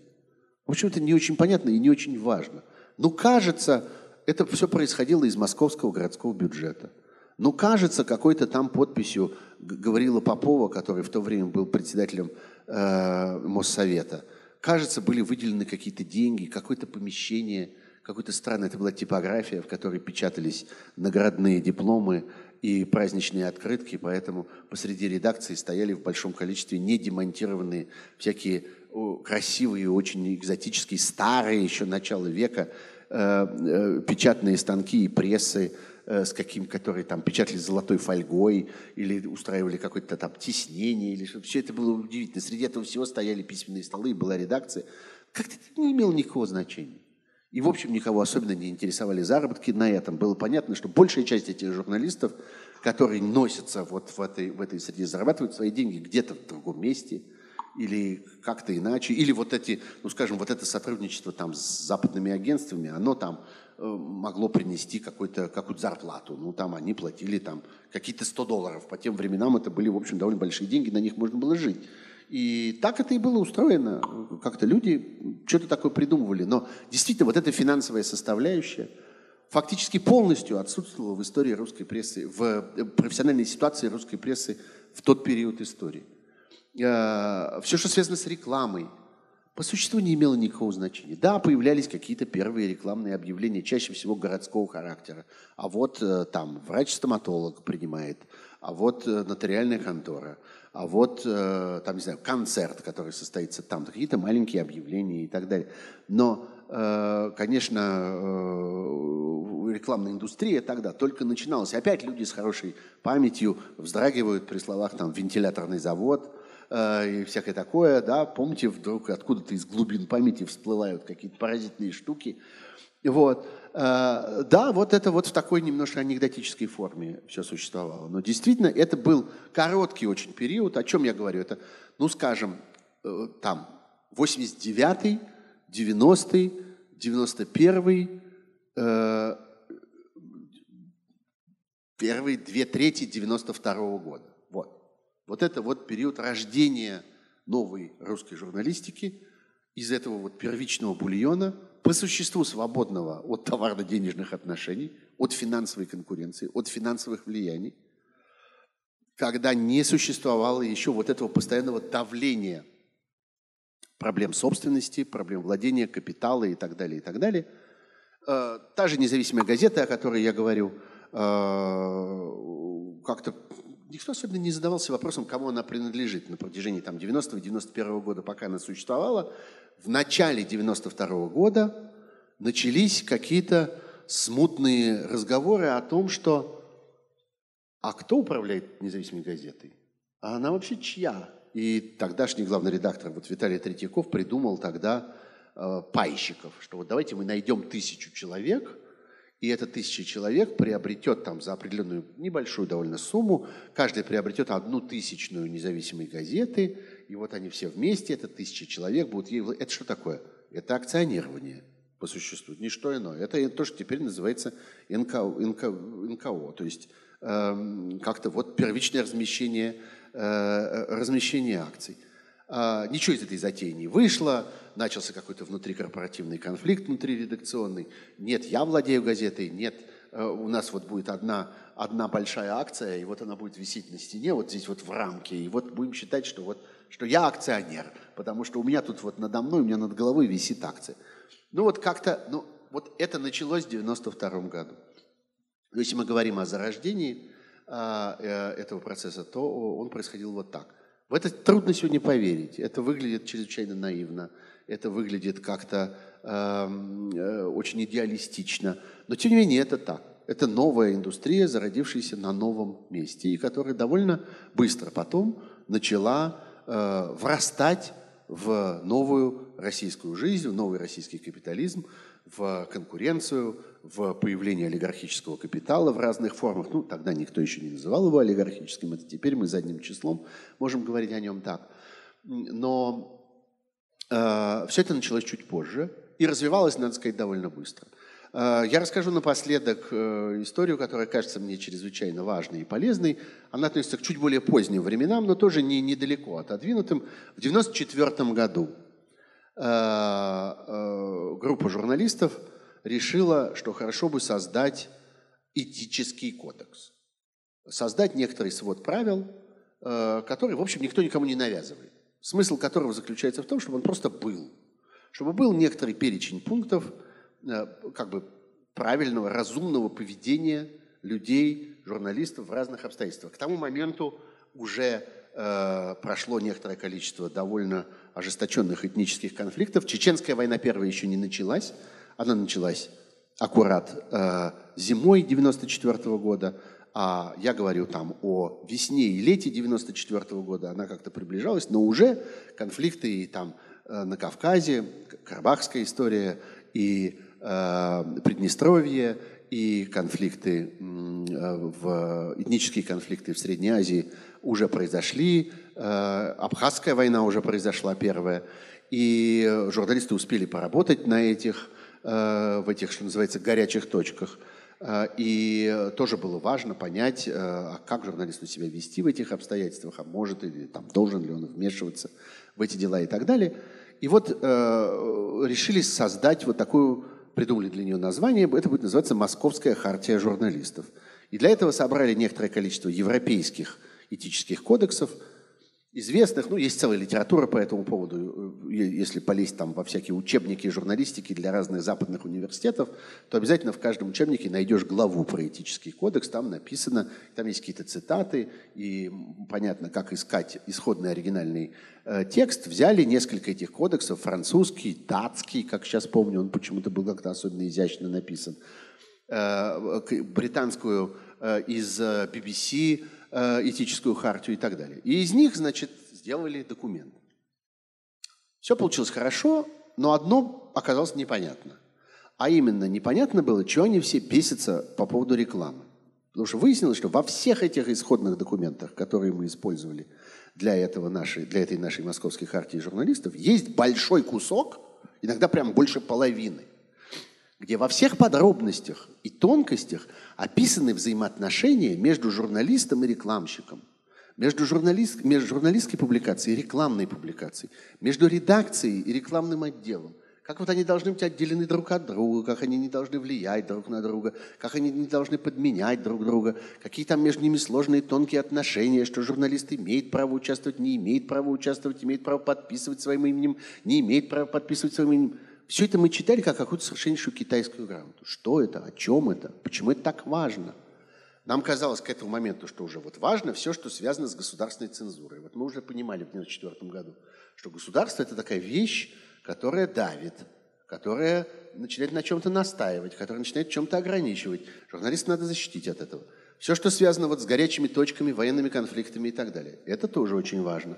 В общем, это не очень понятно и не очень важно. Но кажется, это все происходило из московского городского бюджета. Ну, кажется, какой-то там подписью говорила Попова, который в то время был председателем э, Моссовета – кажется, были выделены какие-то деньги, какое-то помещение, какое-то странное, это была типография, в которой печатались наградные дипломы и праздничные открытки, поэтому посреди редакции стояли в большом количестве недемонтированные всякие красивые, очень экзотические, старые еще начала века э, э, печатные станки и прессы, с каким, которые там печатали золотой фольгой или устраивали какое-то там теснение, или что все это было удивительно. Среди этого всего стояли письменные столы, была редакция. Как-то это не имело никакого значения. И, в общем, никого особенно не интересовали заработки на этом. Было понятно, что большая часть этих журналистов, которые носятся вот в этой, в этой среде, зарабатывают свои деньги где-то в другом месте или как-то иначе. Или вот эти, ну, скажем, вот это сотрудничество там с западными агентствами, оно там Э, могло принести какую-то какую зарплату. Ну, там они платили там какие-то 100 долларов. По тем временам это были, в общем, довольно большие деньги, на них можно было жить. И так это и было устроено. Как-то люди что-то такое придумывали. Но действительно, вот эта финансовая составляющая фактически полностью отсутствовала в истории русской прессы, в профессиональной ситуации русской прессы в тот период истории. Э, Все, что связано с рекламой, по существу не имело никакого значения. Да, появлялись какие-то первые рекламные объявления, чаще всего городского характера. А вот э, там врач-стоматолог принимает, а вот э, нотариальная контора, а вот там, не знаю, концерт, который состоится там, какие-то маленькие объявления и так далее. Но, конечно, рекламная индустрия тогда только начиналась. Опять люди с хорошей памятью вздрагивают при словах там «вентиляторный завод», э, и всякое такое, да, помните, вдруг откуда-то из глубин памяти всплывают какие-то поразительные штуки. Вот. Э, да, вот это вот в такой немножко анекдотической форме все существовало. Но действительно, это был короткий очень период. О чем я говорю? Это, ну, скажем, э, там, 89-й, 90-й, 91-й, первые две трети 92 -го года. Вот. Это вот период рождения новой русской журналистики из этого вот первичного бульона, по существу свободного от товарно-денежных отношений, от финансовой конкуренции, от финансовых влияний, когда не существовало еще вот этого постоянного давления проблем собственности, проблем владения капитала и так далее, и так далее. Э, та же независимая газета, о которой я говорю, э, как-то никто особенно не задавался вопросом, кому она принадлежит на протяжении там, 90-91 года, пока она существовала. В начале 92 года начались какие-то смутные разговоры о том, что а кто управляет независимой газетой? А она вообще чья? И тогдашний главный редактор вот Виталий Третьяков придумал тогда э, пайщиков, что вот давайте мы найдем тысячу человек – и эта тысяча человек приобретет там за определенную небольшую довольно сумму, каждый приобретет одну тысячную независимой газеты, и вот они все вместе, это тысяча человек будут ей... Это что такое? Это акционирование по существу, не что иное. Это то, что теперь называется НКО, НКО, НКО то есть э, как-то вот первичное размещение, э, размещение акций. Э, ничего из этой затеи не вышло, начался какой-то внутрикорпоративный конфликт внутриредакционный. Нет, я владею газетой, нет, э, у нас вот будет одна, одна большая акция, и вот она будет висеть на стене, вот здесь вот в рамке, и вот будем считать, что, вот, что я акционер, потому что у меня тут вот надо мной, у меня над головой висит акция. Ну вот как-то, ну вот это началось в 92 году. Если мы говорим о зарождении а, э, этого процесса, то он происходил вот так. В это трудно сегодня поверить. Это выглядит чрезвычайно наивно это выглядит как-то эм, э, очень идеалистично. Но тем не менее это так. Это новая индустрия, зародившаяся на новом месте, и которая довольно быстро потом начала э, врастать в новую российскую жизнь, в новый российский капитализм, в конкуренцию, в появление олигархического капитала в разных формах. Ну, тогда никто еще не называл его олигархическим, это теперь мы задним числом можем говорить о нем так. Но Э, Все это началось чуть позже и развивалось, надо сказать, довольно быстро. Э, я расскажу напоследок э, историю, которая кажется мне чрезвычайно важной и полезной. Она относится к чуть более поздним временам, но тоже не недалеко отодвинутым. В 1994 году группа журналистов решила, что хорошо бы создать этический кодекс. Создать некоторый свод правил, который, в общем, никто никому не навязывает смысл которого заключается в том, чтобы он просто был. Чтобы был некоторый перечень пунктов э, как бы правильного, разумного поведения людей, журналистов в разных обстоятельствах. К тому моменту уже э, прошло некоторое количество довольно ожесточенных этнических конфликтов. Чеченская война первая еще не началась. Она началась аккурат э, зимой 94 -го года. А я говорю там о весне и лете 94 -го года, она как-то приближалась, но уже конфликты и там э, на Кавказе, Карабахская история, и э, Приднестровье, и конфликты, э, в, этнические конфликты в Средней Азии уже произошли, э, Абхазская война уже произошла первая, и журналисты успели поработать на этих, э, в этих, что называется, горячих точках – Э, и тоже было важно понять, э, а как журналисту себя вести в этих обстоятельствах, а может или там, должен ли он вмешиваться в эти дела и так далее. И вот э, решили создать вот такую, придумали для нее название, это будет называться «Московская хартия журналистов». И для этого собрали некоторое количество европейских этических кодексов – известных, ну, есть целая литература по этому поводу, э, если полезть там во всякие учебники журналистики для разных западных университетов, то обязательно в каждом учебнике найдешь главу про этический кодекс, там написано, там есть какие-то цитаты, и понятно, как искать исходный оригинальный э, текст. Взяли несколько этих кодексов, французский, датский, как сейчас помню, он почему-то был как-то особенно изящно написан, э, британскую э, из BBC, э, этическую хартию и так далее. И из них, значит, сделали документ. Все получилось хорошо, но одно оказалось непонятно. А именно, непонятно было, что они все бесятся по поводу рекламы. Потому что выяснилось, что во всех этих исходных документах, которые мы использовали для, этого нашей, для этой нашей московской хартии журналистов, есть большой кусок, иногда прям больше половины, где во всех подробностях и тонкостях описаны взаимоотношения между журналистом и рекламщиком, между, журналист, между журналистской публикацией и рекламной публикацией, между редакцией и рекламным отделом. Как вот они должны быть отделены друг от друга, как они не должны влиять друг на друга, как они не должны подменять друг друга, какие там между ними сложные тонкие отношения, что журналист имеет право участвовать, не имеет права участвовать, имеет право подписывать своим именем, не имеет права подписывать своим именем. Все это мы читали как какую-то совершеннейшую китайскую грамоту. Что это? О чем это? Почему это так важно? Нам казалось к этому моменту, что уже вот важно все, что связано с государственной цензурой. Вот мы уже понимали в 1994 году, что государство – это такая вещь, которая давит, которая начинает на чем-то настаивать, которая начинает чем-то ограничивать. Журналиста надо защитить от этого. Все, что связано вот с горячими точками, военными конфликтами и так далее. Это тоже очень важно.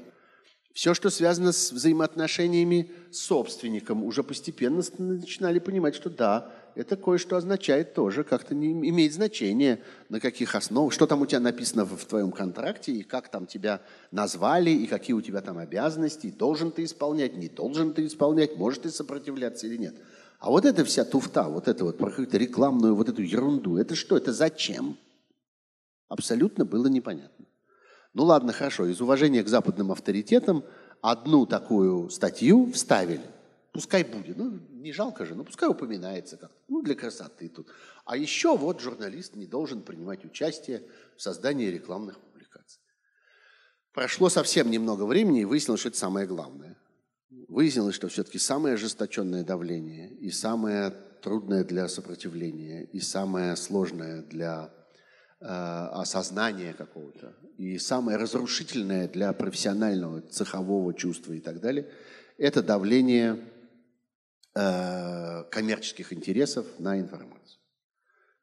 Все, что связано с взаимоотношениями с собственником, уже постепенно начинали понимать, что да, это кое-что означает тоже, как-то не имеет значение, на каких основах, что там у тебя написано в, твоем контракте, и как там тебя назвали, и какие у тебя там обязанности, должен ты исполнять, не должен ты исполнять, можешь ты сопротивляться или нет. А вот эта вся туфта, вот это вот про какую-то рекламную вот эту ерунду, это что, это зачем? Абсолютно было непонятно. Ну ладно, хорошо, из уважения к западным авторитетам одну такую статью вставили. Пускай будет. Ну, не жалко же, но пускай упоминается как-то. Ну, для красоты тут. А еще вот журналист не должен принимать участие в создании рекламных публикаций. Прошло совсем немного времени, и выяснилось, что это самое главное. Выяснилось, что все-таки самое ожесточенное давление и самое трудное для сопротивления, и самое сложное для осознания какого-то, и самое разрушительное для профессионального цехового чувства и так далее, это давление э, коммерческих интересов на информацию.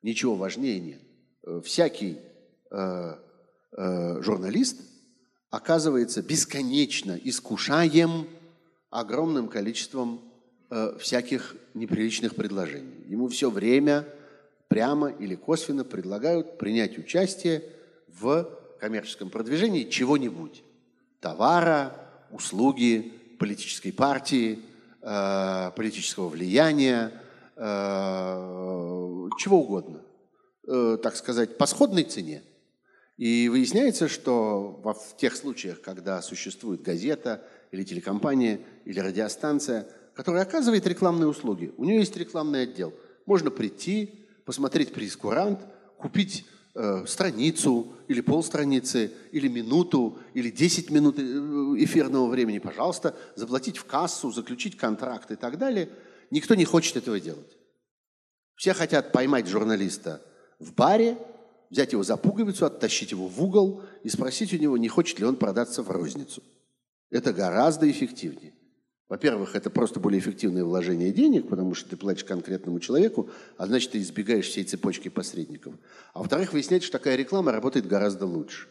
Ничего важнее нет. Всякий э, э, журналист оказывается бесконечно искушаем огромным количеством э, всяких неприличных предложений. Ему все время прямо или косвенно предлагают принять участие в коммерческом продвижении чего-нибудь. Товара, услуги, политической партии, э, политического влияния, э, чего угодно. Э, так сказать, по сходной цене. И выясняется, что в тех случаях, когда существует газета или телекомпания или радиостанция, которая оказывает рекламные услуги, у нее есть рекламный отдел. Можно прийти, посмотреть прескурант, купить Э, страницу или полстраницы, или минуту, или 10 минут э, эфирного времени, пожалуйста, заплатить в кассу, заключить контракт и так далее. Никто не хочет этого делать. Все хотят поймать журналиста в баре, взять его за пуговицу, оттащить его в угол и спросить у него, не хочет ли он продаться в розницу. Это гораздо эффективнее. Во-первых, это просто более эффективное вложение денег, потому что ты платишь конкретному человеку, а значит, ты избегаешь всей цепочки посредников. А во-вторых, выясняется, что такая реклама работает гораздо лучше.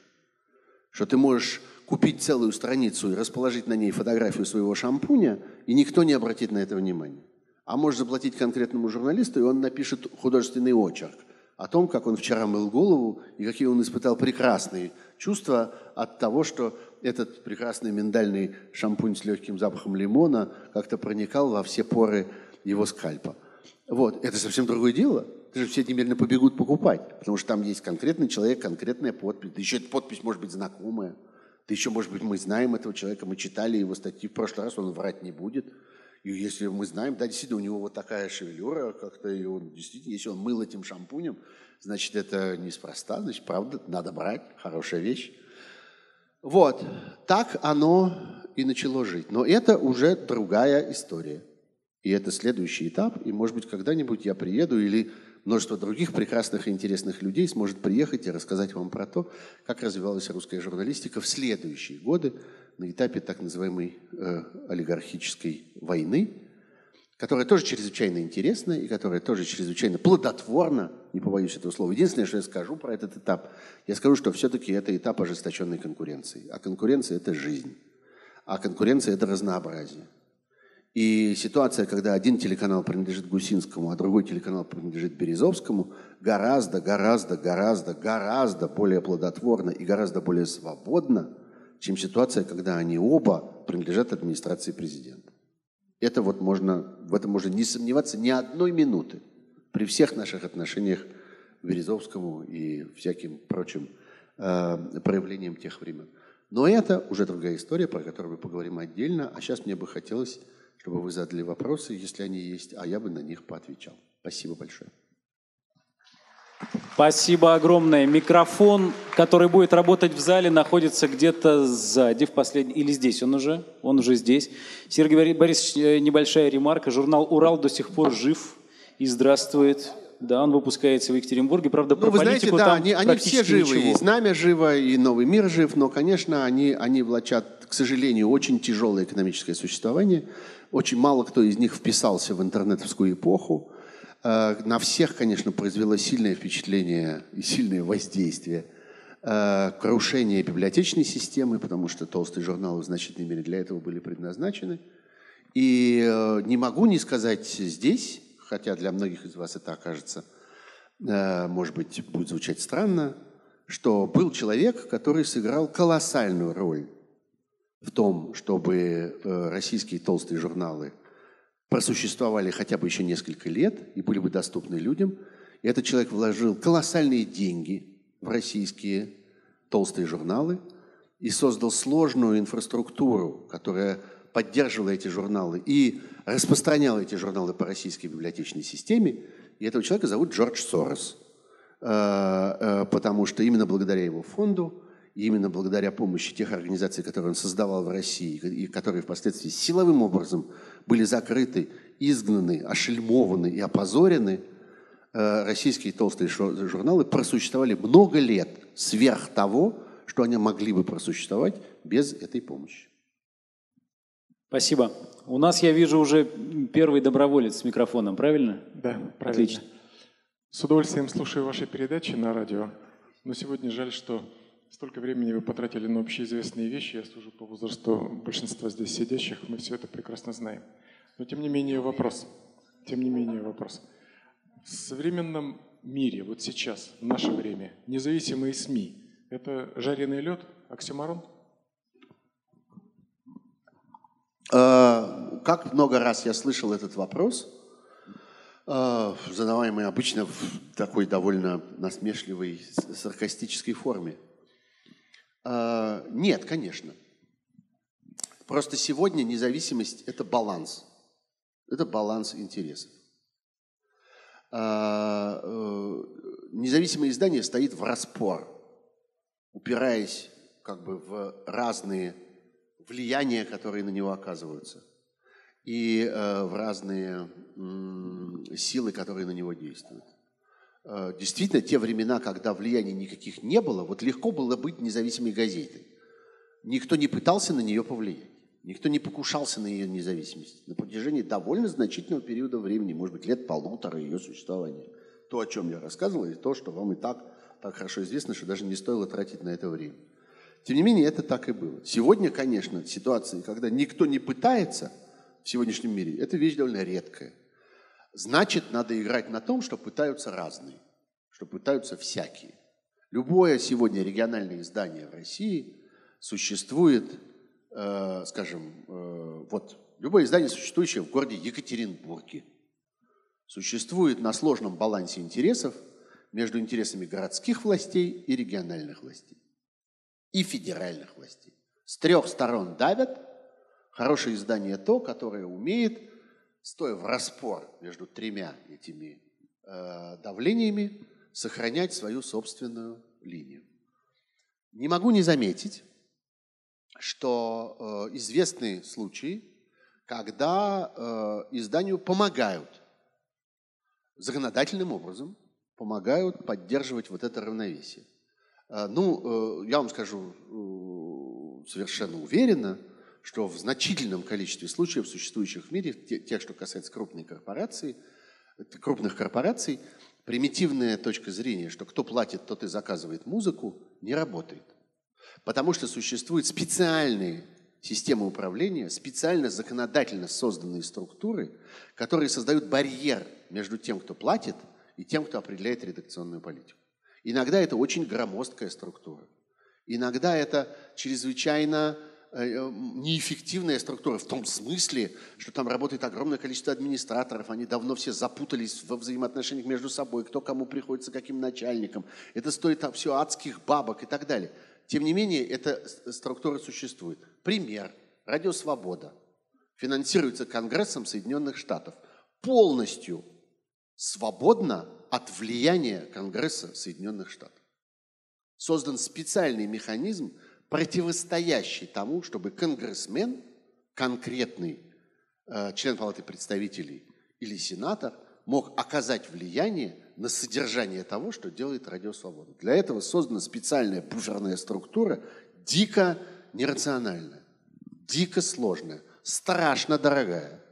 Что ты можешь купить целую страницу и расположить на ней фотографию своего шампуня, и никто не обратит на это внимания. А можешь заплатить конкретному журналисту, и он напишет художественный очерк о том, как он вчера мыл голову и какие он испытал прекрасные чувства от того, что этот прекрасный миндальный шампунь с легким запахом лимона как-то проникал во все поры его скальпа. Вот, это совсем другое дело. Это же все немедленно побегут покупать, потому что там есть конкретный человек, конкретная подпись. Да еще эта подпись может быть знакомая. Да еще, может быть, мы знаем этого человека, мы читали его статьи в прошлый раз, он врать не будет. И если мы знаем, да, действительно, у него вот такая шевелюра как-то, и он действительно, если он мыл этим шампунем, значит, это неспроста, значит, правда, надо брать, хорошая вещь. Вот, так оно и начало жить. Но это уже другая история. И это следующий этап, и, может быть, когда-нибудь я приеду или множество других прекрасных и интересных людей сможет приехать и рассказать вам про то, как развивалась русская журналистика в следующие годы на этапе так называемой э, олигархической войны, которая тоже чрезвычайно интересна и которая тоже чрезвычайно плодотворна, не побоюсь этого слова. Единственное, что я скажу про этот этап, я скажу, что все-таки это этап ожесточенной конкуренции. А конкуренция – это жизнь. А конкуренция – это разнообразие. И ситуация, когда один телеканал принадлежит Гусинскому, а другой телеканал принадлежит Березовскому, гораздо, гораздо, гораздо, гораздо более плодотворна и гораздо более свободна, чем ситуация, когда они оба принадлежат администрации президента. Это вот можно, в этом можно не сомневаться ни одной минуты при всех наших отношениях к Березовскому и всяким прочим э, проявлениям тех времен. Но это уже другая история, про которую мы поговорим отдельно. А сейчас мне бы хотелось чтобы вы задали вопросы, если они есть, а я бы на них поотвечал. Спасибо большое. Спасибо огромное. Микрофон, который будет работать в зале, находится где-то сзади, в последней, или здесь он уже, он уже здесь. Сергей Борисович, э, небольшая ремарка. Журнал «Урал» до сих пор жив и здравствует. Да, он выпускается в Екатеринбурге. Правда, ну, про вы знаете, да, они, они все живы. Ничего. И «Знамя» живо, и «Новый мир» жив, но, конечно, они, они влачат, к сожалению, очень тяжелое экономическое существование – очень мало кто из них вписался в интернетовскую эпоху. Э, на всех, конечно, произвело сильное впечатление и сильное воздействие э, крушение библиотечной системы, потому что толстые журналы в значительной мере для этого были предназначены. И э, не могу не сказать здесь, хотя для многих из вас это окажется, может быть, будет звучать странно, что был человек, который сыграл колоссальную роль в том, чтобы э, российские толстые журналы просуществовали хотя бы еще несколько лет и были бы доступны людям. И этот человек вложил колоссальные деньги в российские толстые журналы и создал сложную инфраструктуру, которая поддерживала эти журналы и распространяла эти журналы по российской библиотечной системе. И этого человека зовут Джордж Сорос, э, э, потому что именно благодаря его фонду именно благодаря помощи тех организаций, которые он создавал в России, и которые впоследствии силовым образом были закрыты, изгнаны, ошельмованы и опозорены, э, российские толстые журналы просуществовали много лет сверх того, что они могли бы просуществовать без этой помощи. Спасибо. У нас, я вижу, уже первый доброволец с микрофоном, правильно? Да, правильно. Отлично. С удовольствием слушаю ваши передачи на радио, но сегодня жаль, что Столько времени вы потратили на общеизвестные вещи, я служу по возрасту большинства здесь сидящих, мы все это прекрасно знаем. Но тем не менее вопрос, тем не менее вопрос. В современном мире, вот сейчас, в наше время, независимые СМИ – это жареный лед, оксюмарон? А, как много раз я слышал этот вопрос, а, задаваемый обычно в такой довольно насмешливой, саркастической форме. А, нет, конечно. Просто сегодня независимость – это баланс. Это баланс интересов. А, э, независимое издание стоит в распор, упираясь как бы в разные влияния, которые на него оказываются, и э, в разные силы, которые на него действуют. Э, действительно, те времена, когда влияния никаких не было, вот легко было быть независимой газетой. Никто не пытался на нее повлиять. Никто не покушался на ее независимость на протяжении довольно значительного периода времени, может быть, лет полутора ее существования. То, о чем я рассказывал, и то, что вам и так, так хорошо известно, что даже не стоило тратить на это время. Тем не менее, это так и было. Сегодня, конечно, ситуация, когда никто не пытается в сегодняшнем мире, это вещь довольно редкая. Значит, надо играть на том, что пытаются разные, что пытаются всякие. Любое сегодня региональное издание в России существует, э, скажем, э, вот, любое издание, существующее в городе Екатеринбурге, существует на сложном балансе интересов между интересами городских властей и региональных властей, и федеральных властей. С трех сторон давят. Хорошее издание то, которое умеет, стоя в распор между тремя этими э, давлениями, сохранять свою собственную линию. Не могу не заметить, что э, известны случаи, когда э, изданию помогают законодательным образом, помогают поддерживать вот это равновесие. Э, ну, э, я вам скажу э, совершенно уверенно, что в значительном количестве случаев, существующих в мире, тех, что касается крупной корпорации, крупных корпораций, примитивная точка зрения, что кто платит, тот и заказывает музыку, не работает. Потому что существуют специальные системы управления, специально законодательно созданные структуры, которые создают барьер между тем, кто платит, и тем, кто определяет редакционную политику. Иногда это очень громоздкая структура. Иногда это чрезвычайно э, э, неэффективная структура в том смысле, что там работает огромное количество администраторов, они давно все запутались во взаимоотношениях между собой, кто кому приходится, каким начальником. Это стоит там все адских бабок и так далее. Тем не менее, эта структура существует. Пример. Радио «Свобода» финансируется Конгрессом Соединенных Штатов полностью свободно от влияния Конгресса Соединенных Штатов. Создан специальный механизм, противостоящий тому, чтобы конгрессмен, конкретный э, член Палаты представителей или сенатор, мог оказать влияние на содержание того, что делает Радио Свобода. Для этого создана специальная буферная структура, дико нерациональная, дико сложная, страшно дорогая –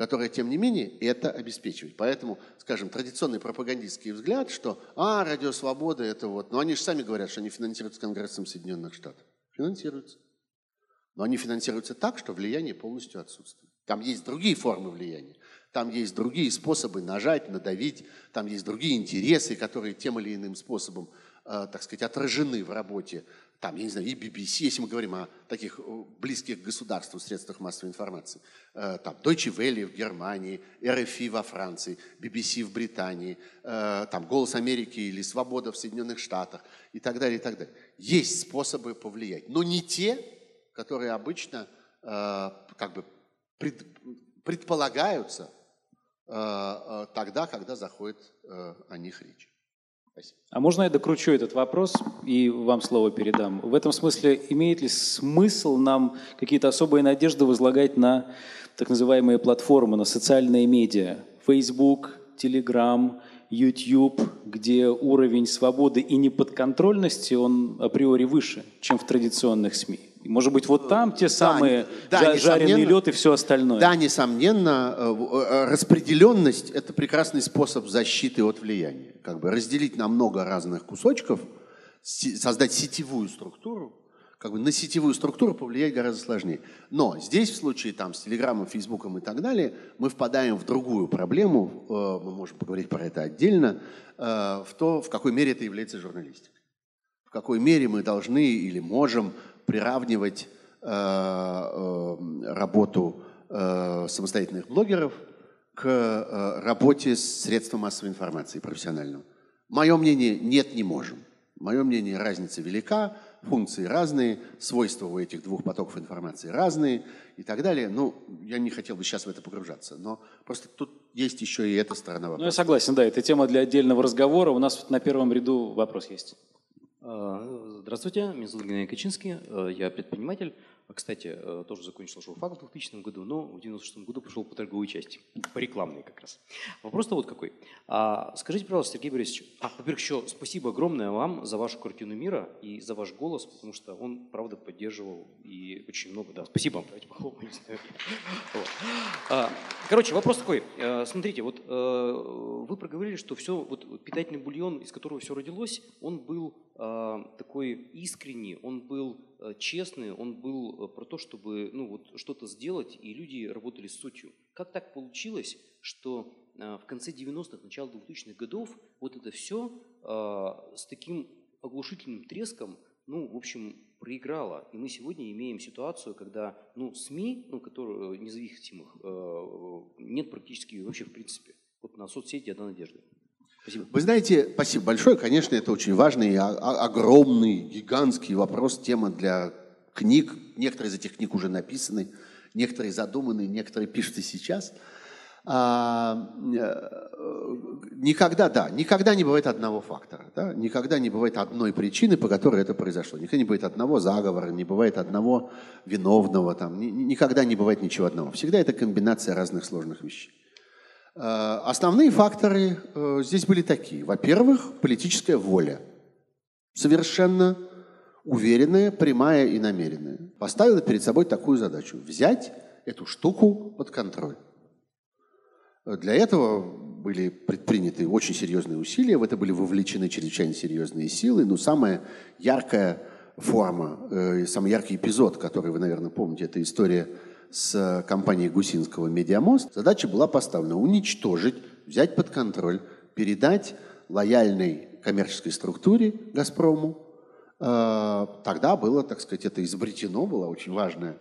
которая, тем не менее, это обеспечивает. Поэтому, скажем, традиционный пропагандистский взгляд, что «а, Радио Свобода – это вот…» Но они же сами говорят, что они финансируются Конгрессом Соединенных Штатов. Финансируются. Но они финансируются так, что влияние полностью отсутствует. Там есть другие формы влияния. Там есть другие способы нажать, надавить. Там есть другие интересы, которые тем или иным способом, э, так сказать, отражены в работе там, я не знаю, и BBC, если мы говорим о таких близких государству средствах массовой информации, э, там, Deutsche Welle в Германии, RFI во Франции, BBC в Британии, э, там, «Голос Америки» или «Свобода» в Соединенных Штатах и так далее, и так далее. Есть способы повлиять, но не те, которые обычно э, как бы пред, предполагаются тогда, когда заходит о них речь. Спасибо. А можно я докручу этот вопрос и вам слово передам? В этом смысле имеет ли смысл нам какие-то особые надежды возлагать на так называемые платформы, на социальные медиа? Facebook, Telegram, YouTube, где уровень свободы и неподконтрольности, он априори выше, чем в традиционных СМИ. Может быть, вот там те самые да, да, жареный лед и все остальное. Да, несомненно, э, э, распределенность – это прекрасный способ защиты от влияния. Как бы разделить на много разных кусочков, создать сетевую структуру, как бы на сетевую структуру повлиять гораздо сложнее. Но здесь в случае там, с Телеграмом, Фейсбуком и так далее мы впадаем в другую проблему, э, мы можем поговорить про это отдельно, в то, в какой мере это является журналистикой. В какой мере мы должны или можем приравнивать э, э, работу э, самостоятельных блогеров к работе с средством массовой информации профессионального. Мое мнение, нет, не можем. Мое мнение, разница велика, функции разные, свойства у этих двух потоков информации разные и так далее. Ну, я не хотел бы сейчас в это погружаться, но просто тут есть еще и эта сторона вопроса. Ну, я согласен, да, это тема для отдельного разговора. У нас на первом ряду вопрос есть. А, здравствуйте, меня зовут Геннадий Качинский, э, я предприниматель. Кстати, э, тоже закончил журфак в 2000 году, но в 1996 году пошел по торговой части, по рекламной как раз. Вопрос-то вот какой. А, скажите, пожалуйста, Сергей Борисович, а, во-первых, еще спасибо огромное вам за вашу картину мира и за ваш голос, потому что он, правда, поддерживал и очень много, да, спасибо вам, давайте. А, короче, вопрос такой. Э, смотрите, вот э, вы проговорили, что все, вот питательный бульон, из которого все родилось, он был а, такой искренний, он был честный, он был э, про то, чтобы ну, вот, что-то сделать, и люди работали с сутью. Как так получилось, что э, в конце 90-х, начало 2000-х годов вот это все с таким оглушительным треском, ну, в общем, проиграло. И мы сегодня имеем ситуацию, когда ну, СМИ, ну, которые независимых, нет практически вообще в принципе. Вот на соцсети «Одна надежда». Спасибо. Вы знаете, спасибо большое. Конечно, это очень важный, огромный, гигантский вопрос, тема для книг. Некоторые из этих книг уже написаны, некоторые задуманы, некоторые пишутся сейчас. А, э, никогда, да, никогда не бывает одного фактора, да? никогда не бывает одной причины, по которой это произошло. Никогда не бывает одного заговора, не бывает одного виновного, там, никогда не бывает ничего одного. Всегда это комбинация разных сложных вещей. Э, основные факторы э, здесь были такие. Во-первых, политическая воля. Совершенно уверенная, прямая и намеренная. Поставила перед собой такую задачу – взять эту штуку под контроль. Для этого были предприняты очень серьезные усилия, в это были вовлечены чрезвычайно серьезные силы. Но самая яркая форма, э, самый яркий эпизод, который вы, наверное, помните, это история с компанией Гусинского «Медиамост», задача была поставлена уничтожить, взять под контроль, передать лояльной коммерческой структуре «Газпрому». Э, тогда было, так сказать, это изобретено, было очень важное,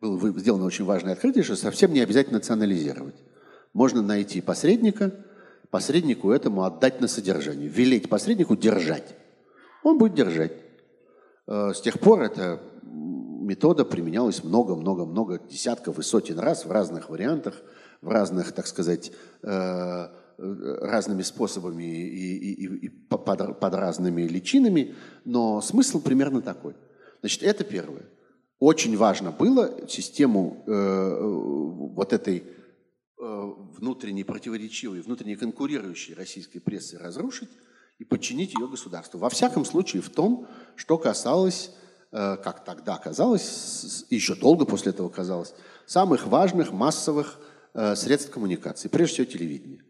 было сделано очень важное открытие, что совсем не обязательно национализировать. Можно найти посредника, посреднику этому отдать на содержание, велеть посреднику держать. Он будет держать. Э, с тех пор это метода применялась много-много-много десятков и сотен раз в разных вариантах, в разных, так сказать, э, э, разными способами и, и, и под, под разными личинами, но смысл примерно такой. Значит, это первое. Очень важно было систему э, вот этой э, внутренней противоречивой, внутренне конкурирующей российской прессы разрушить и подчинить ее государству. Во всяком случае, в том, что касалось как тогда казалось, еще долго после этого казалось, самых важных массовых э, средств коммуникации, прежде всего телевидение.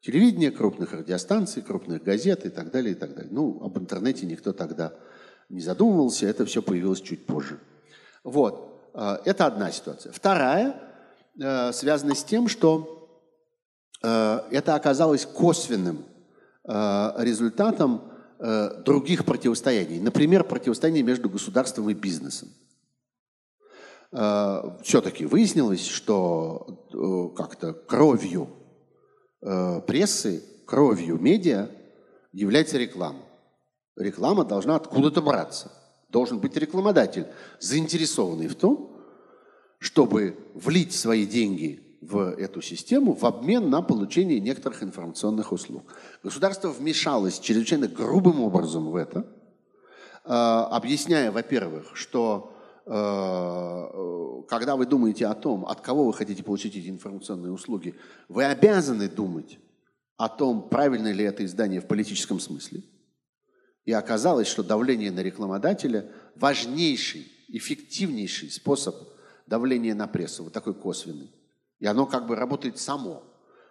Телевидение, крупных радиостанций, крупных газет и так далее, и так далее. Ну, об интернете никто тогда не задумывался, это все появилось чуть позже. Вот, э, это одна ситуация. Вторая связана с тем, что это оказалось косвенным результатом Э, других противостояний. Например, противостояние между государством и бизнесом. Э, Все-таки выяснилось, что э, как-то кровью прессы, кровью медиа является реклама. Реклама должна откуда-то браться. Должен быть рекламодатель, заинтересованный в том, чтобы влить свои деньги в эту систему в обмен на получение некоторых информационных услуг. Государство вмешалось чрезвычайно грубым образом в это, э, объясняя, во-первых, что э, когда вы думаете о том, от кого вы хотите получить эти информационные услуги, вы обязаны думать о том, правильно ли это издание в политическом смысле. И оказалось, что давление на рекламодателя – важнейший, эффективнейший способ давления на прессу, вот такой косвенный. И оно как бы работает само.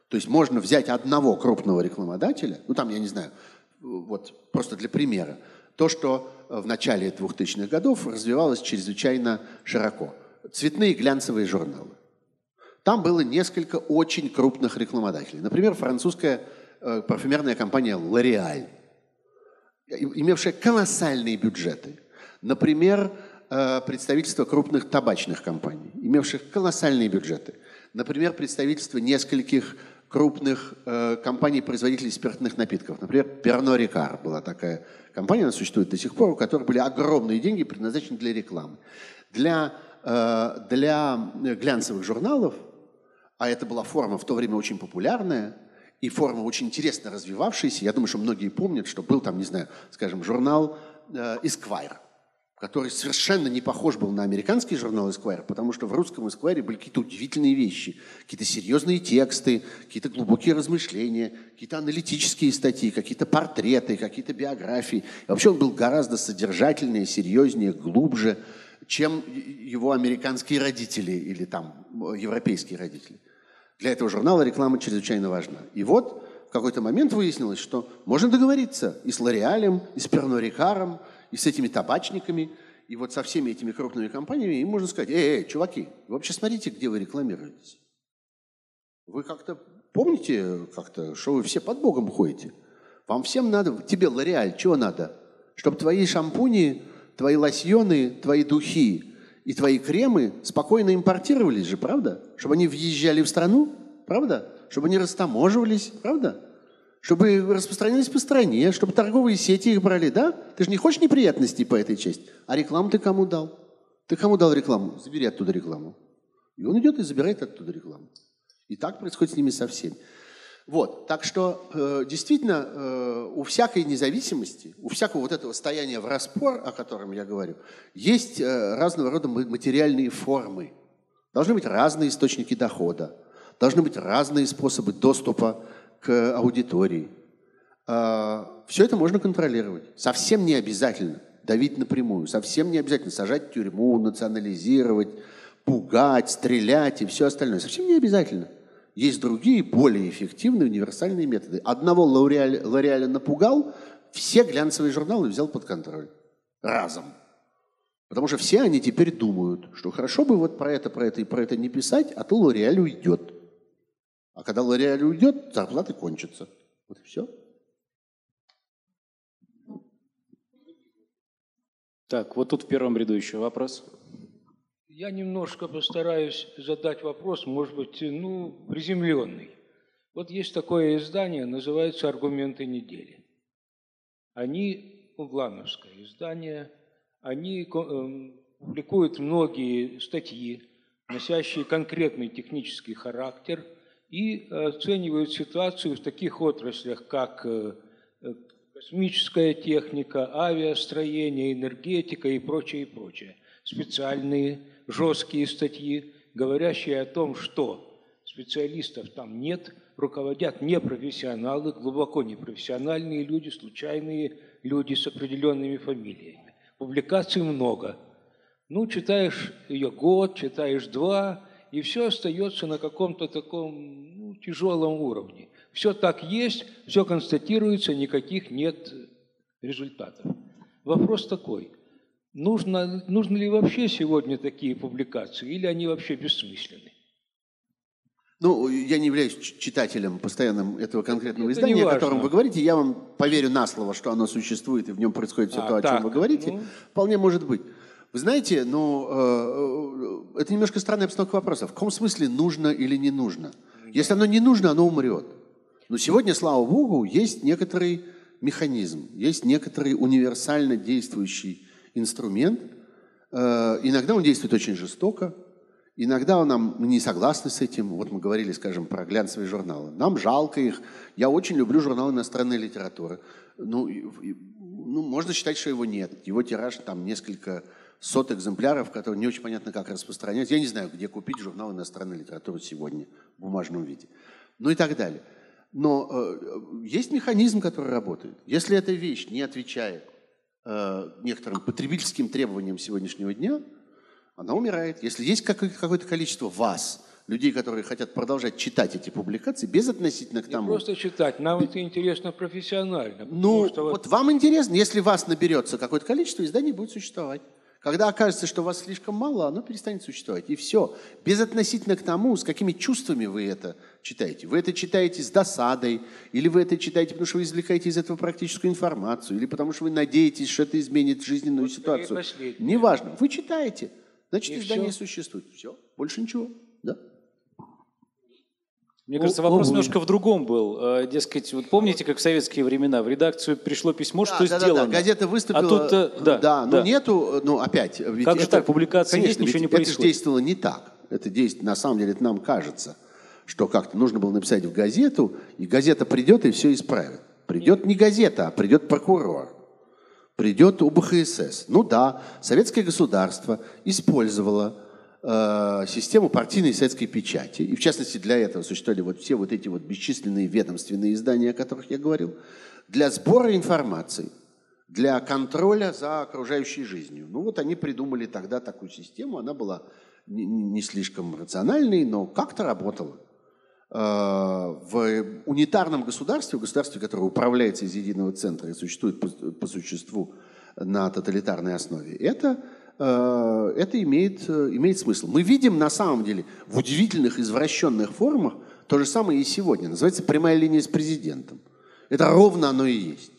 То есть можно взять одного крупного рекламодателя, ну там, я не знаю, вот просто для примера, то, что в начале 2000-х годов развивалось чрезвычайно широко. Цветные глянцевые журналы. Там было несколько очень крупных рекламодателей. Например, французская э, парфюмерная компания L'Oréal, имевшая колоссальные бюджеты. Например, э, представительство крупных табачных компаний, имевших колоссальные бюджеты – Например, представительство нескольких крупных э, компаний-производителей спиртных напитков. Например, Перно Рикар была такая компания, она существует до сих пор, у которой были огромные деньги, предназначены для рекламы. Для, э, для глянцевых журналов, а это была форма в то время очень популярная, и форма очень интересно развивавшаяся. Я думаю, что многие помнят, что был там, не знаю, скажем, журнал э, Esquire – который совершенно не похож был на американский журнал Esquire, потому что в русском Esquire были какие-то удивительные вещи, какие-то серьезные тексты, какие-то глубокие размышления, какие-то аналитические статьи, какие-то портреты, какие-то биографии. И вообще он был гораздо содержательнее, серьезнее, глубже, чем его американские родители или там европейские родители. Для этого журнала реклама чрезвычайно важна. И вот в какой-то момент выяснилось, что можно договориться и с Лореалем, и с Перно Рикаром, и с этими табачниками, и вот со всеми этими крупными компаниями, им можно сказать, эй, эй, чуваки, вы вообще смотрите, где вы рекламируетесь. Вы как-то помните, как-то, что вы все под Богом ходите? Вам всем надо, тебе, Лореаль, чего надо? Чтобы твои шампуни, твои лосьоны, твои духи и твои кремы спокойно импортировались же, правда? Чтобы они въезжали в страну, правда? Чтобы они растаможивались, правда? Чтобы распространялись по стране, чтобы торговые сети их брали, да? Ты же не хочешь неприятностей по этой части? А рекламу ты кому дал? Ты кому дал рекламу? Забери оттуда рекламу. И он идет и забирает оттуда рекламу. И так происходит с ними со всеми. Вот, так что э, действительно э, у всякой независимости, у всякого вот этого стояния в распор, о котором я говорю, есть э, разного рода материальные формы. Должны быть разные источники дохода, должны быть разные способы доступа к аудитории. Э, все это можно контролировать. Совсем не обязательно давить напрямую, совсем не обязательно сажать в тюрьму, национализировать, пугать, стрелять и все остальное. Совсем не обязательно. Есть другие, более эффективные универсальные методы. Одного Лореаля напугал, все глянцевые журналы взял под контроль. Разом. Потому что все они теперь думают, что хорошо бы вот про это, про это и про это не писать, а то Лореаль уйдет. А когда Лореаль уйдет, зарплаты кончатся. Вот и все. Так, вот тут в первом ряду еще вопрос. Я немножко постараюсь задать вопрос, может быть, ну, приземленный. Вот есть такое издание, называется «Аргументы недели». Они, углановское издание, они э, публикуют многие статьи, носящие конкретный технический характер, и оценивают ситуацию в таких отраслях, как э, э, космическая техника, авиастроение, энергетика и прочее, и прочее. Специальные жесткие статьи, говорящие о том, что специалистов там нет, руководят непрофессионалы, глубоко непрофессиональные люди, случайные люди с определенными фамилиями. Публикаций много. Ну, читаешь ее год, читаешь два, и все остается на каком-то таком ну, тяжелом уровне. Все так есть, все констатируется, никаких нет результатов. Вопрос такой – Нужно, нужны ли вообще сегодня такие публикации, или они вообще бессмысленны? Ну, я не являюсь читателем постоянным этого конкретного Это издания, о котором вы говорите. Я вам поверю на слово, что оно существует, и в нем происходит все а, то, о так, чем вы говорите. Ну... Вполне может быть. Вы знаете, ну, э, э, это немножко странная обстановка вопроса. В каком смысле нужно или не нужно? Если оно не нужно, оно умрет. Но сегодня, слава Богу, есть некоторый механизм, есть некоторый универсально действующий инструмент. Э, иногда он действует очень жестоко, иногда он нам, не согласны с этим. Вот мы говорили, скажем, про глянцевые журналы. Нам жалко их. Я очень люблю журналы иностранной литературы. Ну, ну, можно считать, что его нет. Его тираж там несколько сот экземпляров, которые не очень понятно, как распространять. Я не знаю, где купить журнал иностранной литературы сегодня в бумажном виде. Ну и так далее. Но э, есть механизм, который работает. Если эта вещь не отвечает Э, некоторым потребительским требованиям сегодняшнего дня, она умирает. Если есть какое-то количество вас, людей, которые хотят продолжать читать эти публикации, без относительно к тому... Не просто читать, нам это интересно профессионально. Ну, что вот... вот вам интересно, если вас наберется какое-то количество, издание будет существовать. Когда окажется, что вас слишком мало, оно перестанет существовать. И все. Безотносительно к тому, с какими чувствами вы это читаете. Вы это читаете с досадой, или вы это читаете, потому что вы извлекаете из этого практическую информацию, или потому что вы надеетесь, что это изменит жизненную вот ситуацию. Неважно. Вы читаете. Значит, и издание все. существует. Все. Больше ничего. Да? Мне кажется, вопрос О, немножко в другом был. Э, дескать, вот помните, как в советские времена в редакцию пришло письмо, да, что да, сделано? Да, да, газета выступила. А тут, э, да, да, ну да. нету, ну опять. Ведь как это, же так, публикации конечно, есть, ничего не происходит. Это же действовало не так. Это действие, на самом деле, это нам кажется, что как-то нужно было написать в газету, и газета придет и все исправит. Придет не газета, а придет прокурор. Придет УБХСС. Ну да, советское государство использовало Э, систему партийной советской печати. И в частности для этого существовали вот все вот эти вот бесчисленные ведомственные издания, о которых я говорил, для сбора информации, для контроля за окружающей жизнью. Ну вот они придумали тогда такую систему, она была не, слишком рациональной, но как-то работала. Э, в унитарном государстве, в государстве, которое управляется из единого центра и существует по, существу на тоталитарной основе, это это имеет, э, имеет смысл. Мы видим на самом деле в удивительных извращенных формах то же самое и сегодня. Называется прямая линия с президентом. Это ровно оно и есть.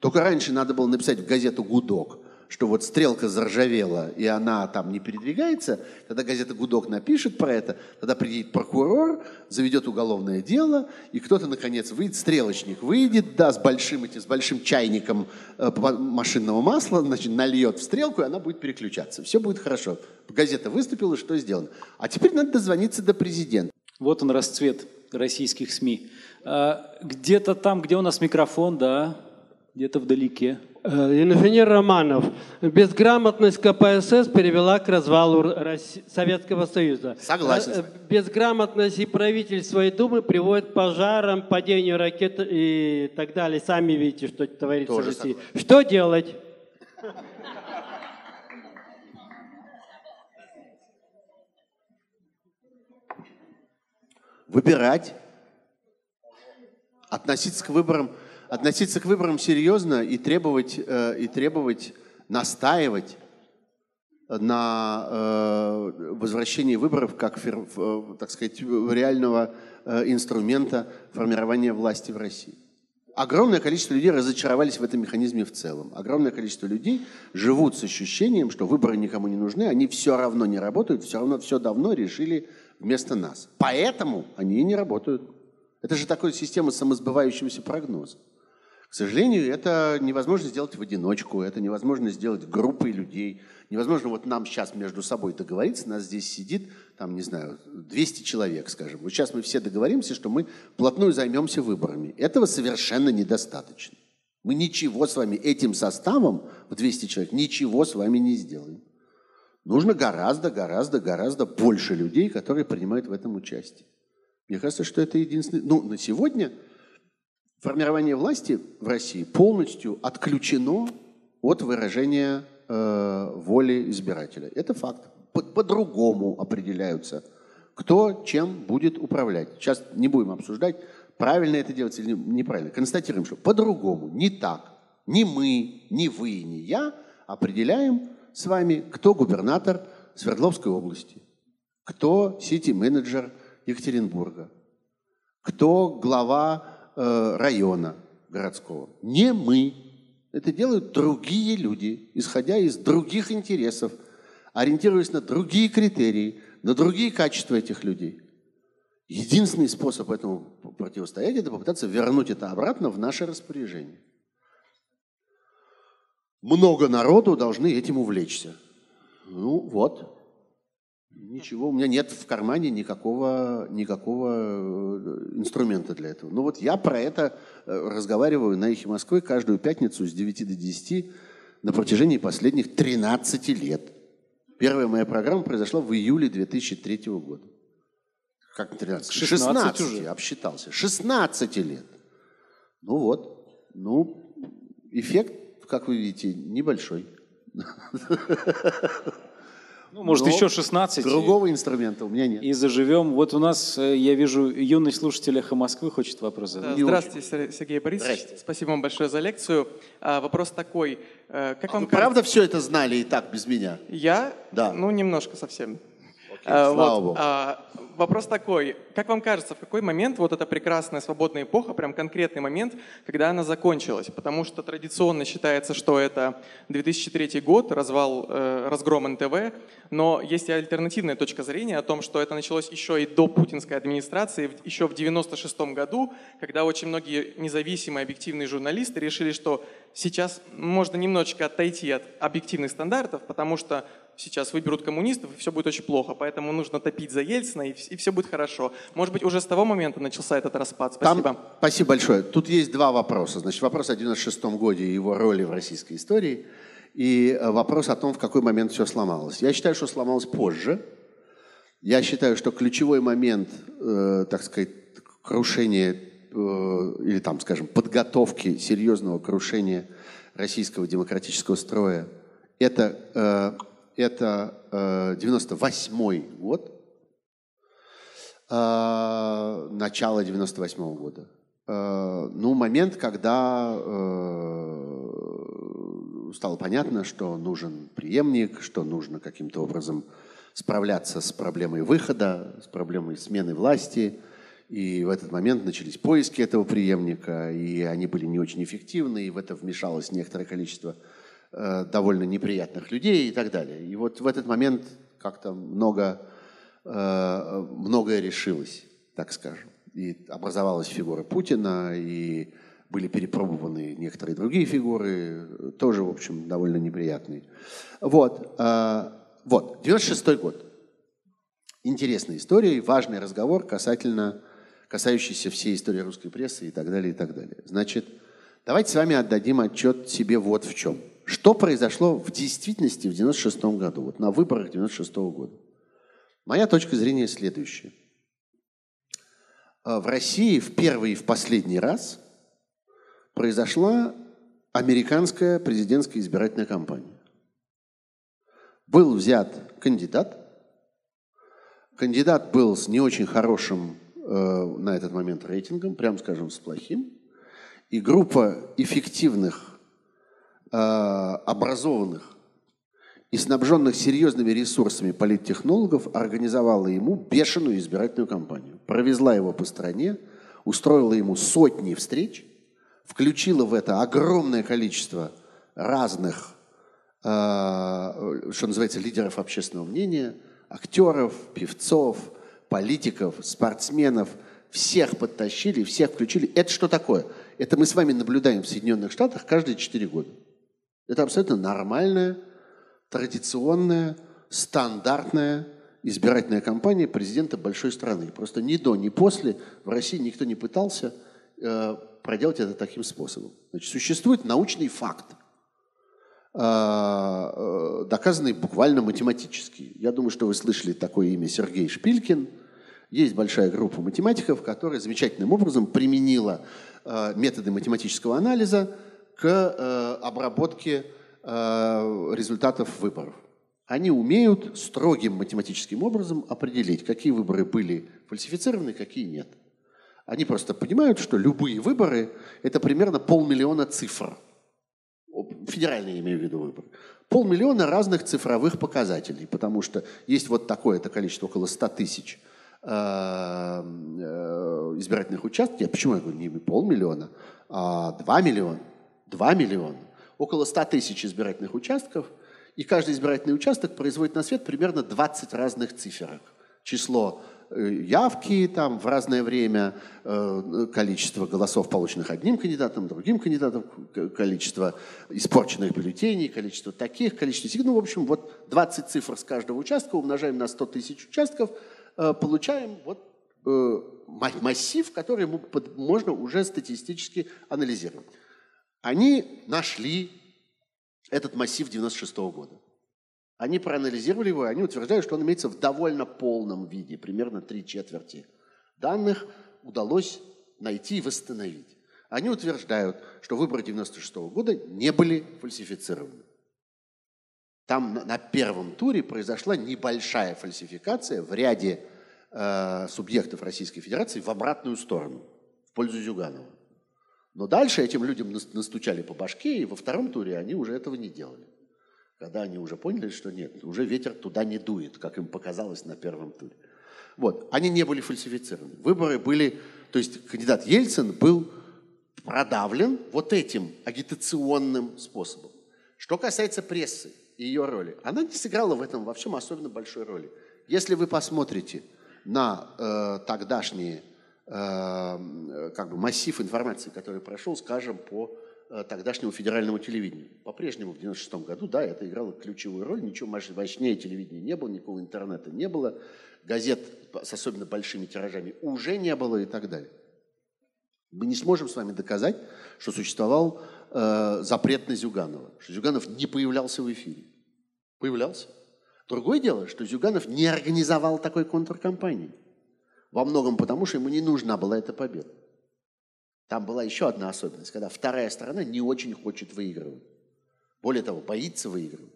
Только раньше надо было написать в газету «Гудок», что вот стрелка заржавела, и она там не передвигается, тогда газета «Гудок» напишет про это, тогда приедет прокурор, заведет уголовное дело, и кто-то, наконец, выйдет, стрелочник выйдет, да, с большим, этим, с большим чайником э, машинного масла, значит, нальет в стрелку, и она будет переключаться. Все будет хорошо. Газета выступила, что сделано. А теперь надо дозвониться до президента. Вот он расцвет российских СМИ. А, где-то там, где у нас микрофон, да, где-то вдалеке. Э, инженер Романов. Безграмотность КПСС привела к развалу Советского Союза. Согласен. Э, безграмотность и правительства и Думы приводит к пожарам, падению ракет и так далее. Сами видите, что творится Тоже в России. Согласен. Что делать? Выбирать. Относиться к выборам относиться к выборам серьезно и требовать, э, и требовать настаивать на э, возвращении выборов как, так сказать, реального э, инструмента формирования власти в России. Огромное количество людей разочаровались в этом механизме в целом. Огромное количество людей живут с ощущением, что выборы никому не нужны, они все равно не работают, все равно все давно решили вместо нас. Поэтому они и не работают. Это же такая система самосбывающегося прогноза. К сожалению, это невозможно сделать в одиночку, это невозможно сделать группой людей. Невозможно вот нам сейчас между собой договориться, нас здесь сидит, там, не знаю, 200 человек, скажем. Вот сейчас мы все договоримся, что мы плотную займемся выборами. Этого совершенно недостаточно. Мы ничего с вами этим составом в 200 человек, ничего с вами не сделаем. Нужно гораздо, гораздо, гораздо больше людей, которые принимают в этом участие. Мне кажется, что это единственное... Ну, на сегодня формирование власти в России полностью отключено от выражения э, воли избирателя. Это факт. По-другому по определяются, кто чем будет управлять. Сейчас не будем обсуждать, правильно это делать или неправильно. Констатируем, что по-другому, не так. Ни мы, ни вы, ни я определяем с вами, кто губернатор Свердловской области, кто сити-менеджер Екатеринбурга, кто глава Э, района городского. Не мы. Это делают другие люди, исходя из других интересов, ориентируясь на другие критерии, на другие качества этих людей. Единственный способ этому противостоять – это попытаться вернуть это обратно в наше распоряжение. Много народу должны этим увлечься. Ну вот, Ничего, у меня нет в кармане никакого, никакого э, инструмента для этого. Ну вот я про это э, разговариваю на «Эхе Москвы» каждую пятницу с 9 до 10 на протяжении последних 13 лет. Первая моя программа произошла в июле 2003 года. Как 13? 16, 16 уже. обсчитался. 16 лет. Ну вот. Ну, эффект, как вы видите, небольшой. <laughs> Ну, может, Но еще 16. Другого и, инструмента у меня нет. И заживем. Вот у нас, э, я вижу, юный слушатель «Эхо Москвы» хочет вопрос задать. Здравствуйте, Сергей Борисович. Здрасте. Спасибо вам большое за лекцию. А, вопрос такой. Э, как а вам вы кажется... правда все это знали и так, без меня? Я? Да. Ну, немножко совсем. Окей, а, слава вот, Богу. А, вопрос такой. Как вам кажется, в какой момент вот эта прекрасная свободная эпоха, прям конкретный момент, когда она закончилась? Потому что традиционно считается, что это 2003 год, развал, э, разгром НТВ, но есть и альтернативная точка зрения о том, что это началось еще и до путинской администрации, еще в 96 году, когда очень многие независимые объективные журналисты решили, что сейчас можно немножечко отойти от объективных стандартов, потому что сейчас выберут коммунистов, и все будет очень плохо. Поэтому нужно топить за Ельцина, и, и все будет хорошо. Может быть, уже с того момента начался этот распад. Спасибо. Там, спасибо большое. Тут есть два вопроса. Значит, вопрос о 96-м годе и его роли в российской истории, и э, вопрос о том, в какой момент все сломалось. Я считаю, что сломалось позже. Я считаю, что ключевой момент, э, так сказать, крушения или там, скажем, подготовки серьезного крушения российского демократического строя, это э, это э, 98 год, э, начало 98 -го года. Э, ну, момент, когда э, стало понятно, что нужен преемник, что нужно каким-то образом справляться с проблемой выхода, с проблемой смены власти. И в этот момент начались поиски этого преемника, и они были не очень эффективны, и в это вмешалось некоторое количество э, довольно неприятных людей и так далее. И вот в этот момент как-то много, э, многое решилось, так скажем. И образовалась фигура Путина, и были перепробованы некоторые другие фигуры, тоже, в общем, довольно неприятные. Вот, э, вот, 96 год. Интересная история важный разговор касательно, касающийся всей истории русской прессы и так далее, и так далее. Значит, давайте с вами отдадим отчет себе вот в чем. Что произошло в действительности в 96 году, вот на выборах 96 года? Моя точка зрения следующая. Э, в России в первый и в последний раз произошла американская президентская избирательная кампания. Был взят кандидат, Кандидат был с не очень хорошим на этот момент рейтингом, прям скажем, с плохим. И группа эффективных, э, образованных и снабженных серьезными ресурсами политтехнологов организовала ему бешеную избирательную кампанию. Провезла его по стране, устроила ему сотни встреч, включила в это огромное количество разных, э, что называется, лидеров общественного мнения – актеров, певцов, политиков, спортсменов, всех подтащили, всех включили. Это что такое? Это мы с вами наблюдаем в Соединенных Штатах каждые 4 года. Это абсолютно нормальная, традиционная, стандартная избирательная кампания президента большой страны. Просто ни до, ни после в России никто не пытался э, проделать это таким способом. Значит, существует научный факт – а, э, доказанный буквально математически. Я думаю, что вы слышали такое имя Сергей Шпилькин. Есть большая группа математиков, которая замечательным образом применила э, методы математического анализа к э, обработке результатов выборов. Они умеют строгим математическим образом определить, какие выборы были фальсифицированы, какие нет. Они просто понимают, что любые выборы – это примерно полмиллиона цифр – федеральные я имею в виду выборы, полмиллиона разных цифровых показателей, потому что есть вот такое-то количество, около 100 тысяч э, э, избирательных участков. Я почему я говорю не полмиллиона, а 2 миллиона? 2 миллиона. Около 100 тысяч избирательных участков, и каждый избирательный участок производит на свет примерно 20 разных циферок. Число Э, явки там в разное время, э, количество голосов, полученных одним кандидатом, другим кандидатом, количество испорченных бюллетеней, количество таких, количество сих. Ну, в общем, вот 20 цифр с каждого участка умножаем на 100 тысяч участков, э, получаем вот массив, который можно уже статистически анализировать. Они нашли этот массив 96 -го года. Они проанализировали его, и они утверждают, что он имеется в довольно полном виде, примерно три четверти данных удалось найти и восстановить. Они утверждают, что выборы 96 -го года не были фальсифицированы. Там на первом туре произошла небольшая фальсификация в ряде э, субъектов Российской Федерации в обратную сторону, в пользу Зюганова. Но дальше этим людям настучали по башке, и во втором туре они уже этого не делали когда они уже поняли, что нет, уже ветер туда не дует, как им показалось на первом туре. Вот, они не были фальсифицированы. Выборы были, то есть кандидат Ельцин был продавлен вот этим агитационным способом. Что касается прессы и ее роли, она не сыграла в этом во всем особенно большой роли. Если вы посмотрите на э, тогдашние э, как бы массив информации, который прошел, скажем, по Э, тогдашнего федерального телевидения. По-прежнему в 96 году, да, это играло ключевую роль, ничего мощнее телевидения не было, никакого интернета не было, газет с особенно большими тиражами уже не было и так далее. Мы не сможем с вами доказать, что существовал э, запрет на Зюганова, что Зюганов не появлялся в эфире. Появлялся. Другое дело, что Зюганов не организовал такой контркампании. Во многом потому, что ему не нужна была эта победа. Там была еще одна особенность, когда вторая сторона не очень хочет выигрывать. Более того, боится выигрывать.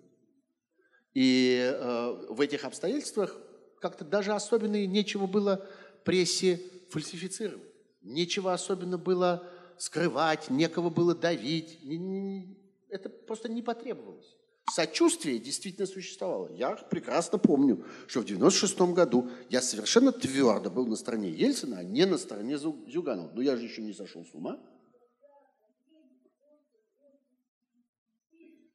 И э, в этих обстоятельствах как-то даже особенно нечего было прессе фальсифицировать. Нечего особенно было скрывать, некого было давить. Это просто не потребовалось. Сочувствие действительно существовало. Я прекрасно помню, что в 96 году я совершенно твердо был на стороне Ельцина, а не на стороне Зюганова. Но я же еще не сошел с ума.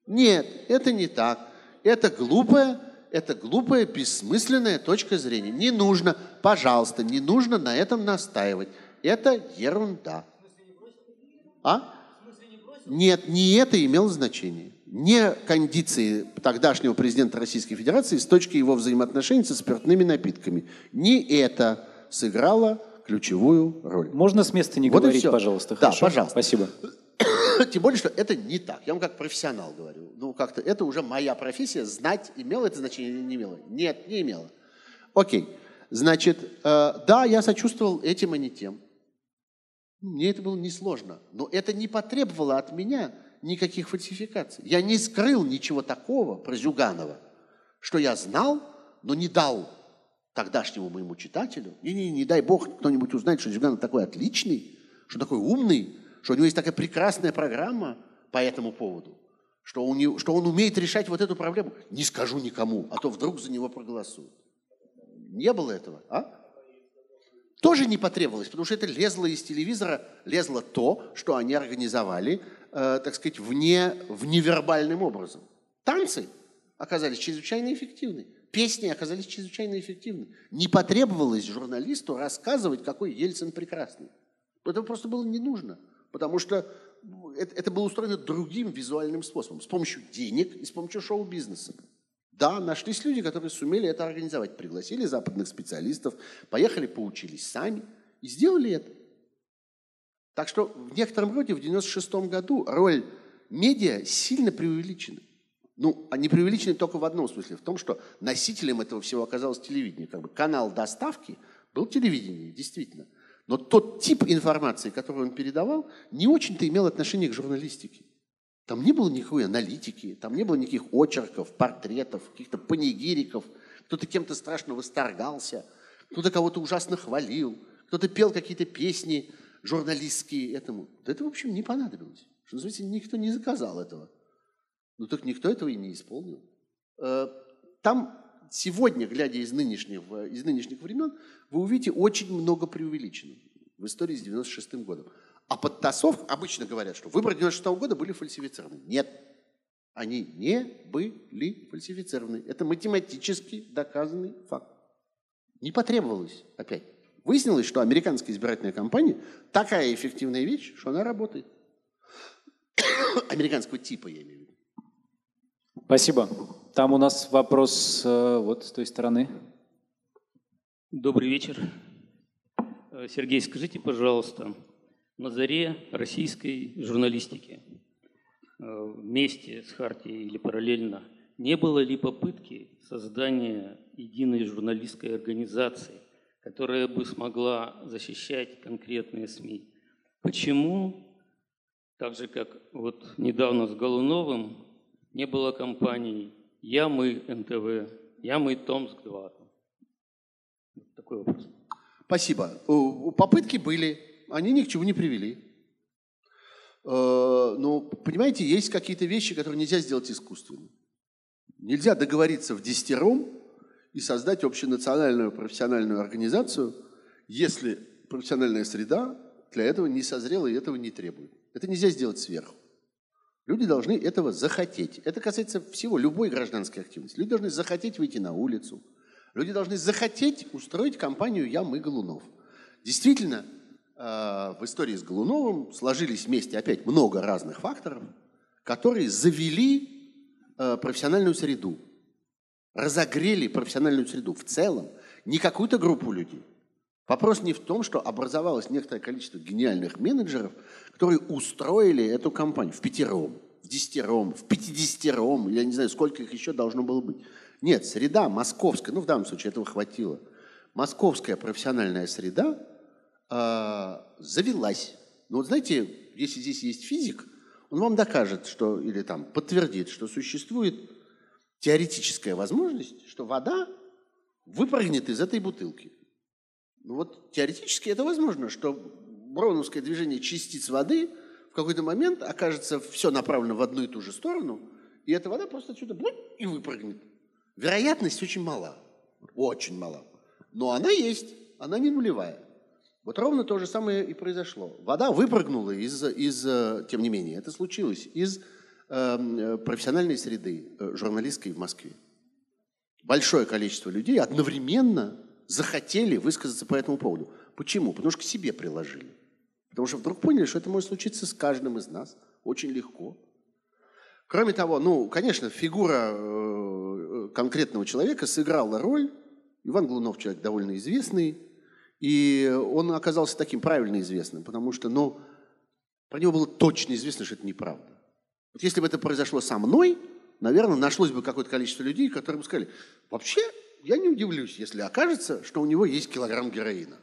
Нет, это не так. Это глупая, это глупая, бессмысленная точка зрения. Не нужно, пожалуйста, не нужно на этом настаивать. Это ерунда. А? Нет, не это имело значение. Не кондиции тогдашнего президента Российской Федерации с точки его взаимоотношений со спиртными напитками. Не это сыграло ключевую роль. Можно с места не Вот говорить, пожалуйста? Да, хорошо? пожалуйста. Спасибо. <coughs> Тем более, что это не так. Я вам как профессионал говорю. Ну, как-то это уже моя профессия. Знать, имело это значение или не имело? Нет, не имело. Окей. Значит, э, да, я сочувствовал этим и не тем. Мне это было несложно. Но это не потребовало от меня никаких фальсификаций. Я не скрыл ничего такого про Зюганова, что я знал, но не дал тогдашнему моему читателю. Не, не, не дай бог кто-нибудь узнает, что Зюганов такой отличный, что такой умный, что у него есть такая прекрасная программа по этому поводу, что, у него, что он умеет решать вот эту проблему. Не скажу никому, а то вдруг за него проголосуют. Не было этого, а? Тоже не потребовалось, потому что это лезло из телевизора, лезло то, что они организовали, э, так сказать, вне, вневербальным образом. Танцы оказались чрезвычайно эффективны. Песни оказались чрезвычайно эффективны. Не потребовалось журналисту рассказывать, какой Ельцин прекрасный. Это просто было не нужно, потому что это, это было устроено другим визуальным способом, с помощью денег и с помощью шоу-бизнеса. Да, нашлись люди, которые сумели это организовать. Пригласили западных специалистов, поехали, поучились сами и сделали это. Так что в некотором роде в 96 году роль медиа сильно преувеличена. Ну, они преувеличены только в одном смысле, в том, что носителем этого всего оказалось телевидение. Как бы канал доставки был телевидение, действительно. Но тот тип информации, который он передавал, не очень-то имел отношение к журналистике. Там не было никакой аналитики, там не было никаких очерков, портретов, каких-то панигириков. Кто-то кем-то страшно восторгался, кто-то кого-то ужасно хвалил, кто-то пел какие-то песни журналистские этому. Да это, в общем, не понадобилось. Что называется, никто не заказал этого. Ну так никто этого и не исполнил. Э, Там сегодня, глядя из нынешних, из нынешних времен, вы увидите очень много преувеличенного в истории с 96 годом. А подтасовка, обычно говорят, что выборы 96 года были фальсифицированы. Нет, они не были фальсифицированы. Это математически доказанный факт. Не потребовалось опять. Выяснилось, что американская избирательная кампания такая эффективная вещь, что она работает. <coughs> Американского типа, я имею в виду. Спасибо. Там у нас вопрос э, вот с той стороны. Добрый вечер. Э, Сергей, скажите, пожалуйста, на заре российской журналистики э, вместе с Хартией или параллельно не было ли попытки создания единой журналистской организации, которая бы смогла защищать конкретные СМИ? Почему, так же как вот недавно с Голуновым, не было компаний «Я, мы, НТВ», «Я, мы, Томск-2»? Такой вопрос. Спасибо. Попытки были, они ни к чему не привели. Э, Ну, понимаете, есть какие-то вещи, которые нельзя сделать искусственно. Нельзя договориться в десятером и создать общенациональную профессиональную организацию, если профессиональная среда для этого не созрела и этого не требует. Это нельзя сделать сверху. Люди должны этого захотеть. Это касается всего, любой гражданской активности. Люди должны захотеть выйти на улицу. Люди должны захотеть устроить кампанию «Я, мы, Голунов». Действительно, в истории с Голуновым сложились вместе опять много разных факторов, которые завели э, профессиональную среду, разогрели профессиональную среду в целом, не какую-то группу людей. Вопрос не в том, что образовалось некоторое количество гениальных менеджеров, которые устроили эту компанию в пятером, в десятером, в пятидесятером, я не знаю, сколько их еще должно было быть. Нет, среда московская, ну в данном случае этого хватило, московская профессиональная среда э, завелась. Ну вот знаете, если здесь есть физик, он вам докажет, что, или там подтвердит, что существует теоретическая возможность, что вода выпрыгнет из этой бутылки. Ну вот теоретически это возможно, что броуновское движение частиц воды в какой-то момент окажется все направлено в одну и ту же сторону, и эта вода просто отсюда блин, и выпрыгнет. Вероятность очень мала, очень мала. Но она есть, она не нулевая. Вот ровно то же самое и произошло. Вода выпрыгнула из, из э, тем не менее, это случилось, из э, профессиональной среды э, журналистской в Москве. Большое количество людей одновременно захотели высказаться по этому поводу. Почему? Потому что к себе приложили. Потому что вдруг поняли, что это может случиться с каждым из нас очень легко. Кроме того, ну, конечно, фигура э, конкретного человека сыграла роль. Иван Глунов человек довольно известный, и он оказался таким правильно известным, потому что, ну, про него было точно известно, что это неправда. Вот если бы это произошло со мной, наверное, нашлось бы какое-то количество людей, которые бы сказали, вообще, я не удивлюсь, если окажется, что у него есть килограмм героина.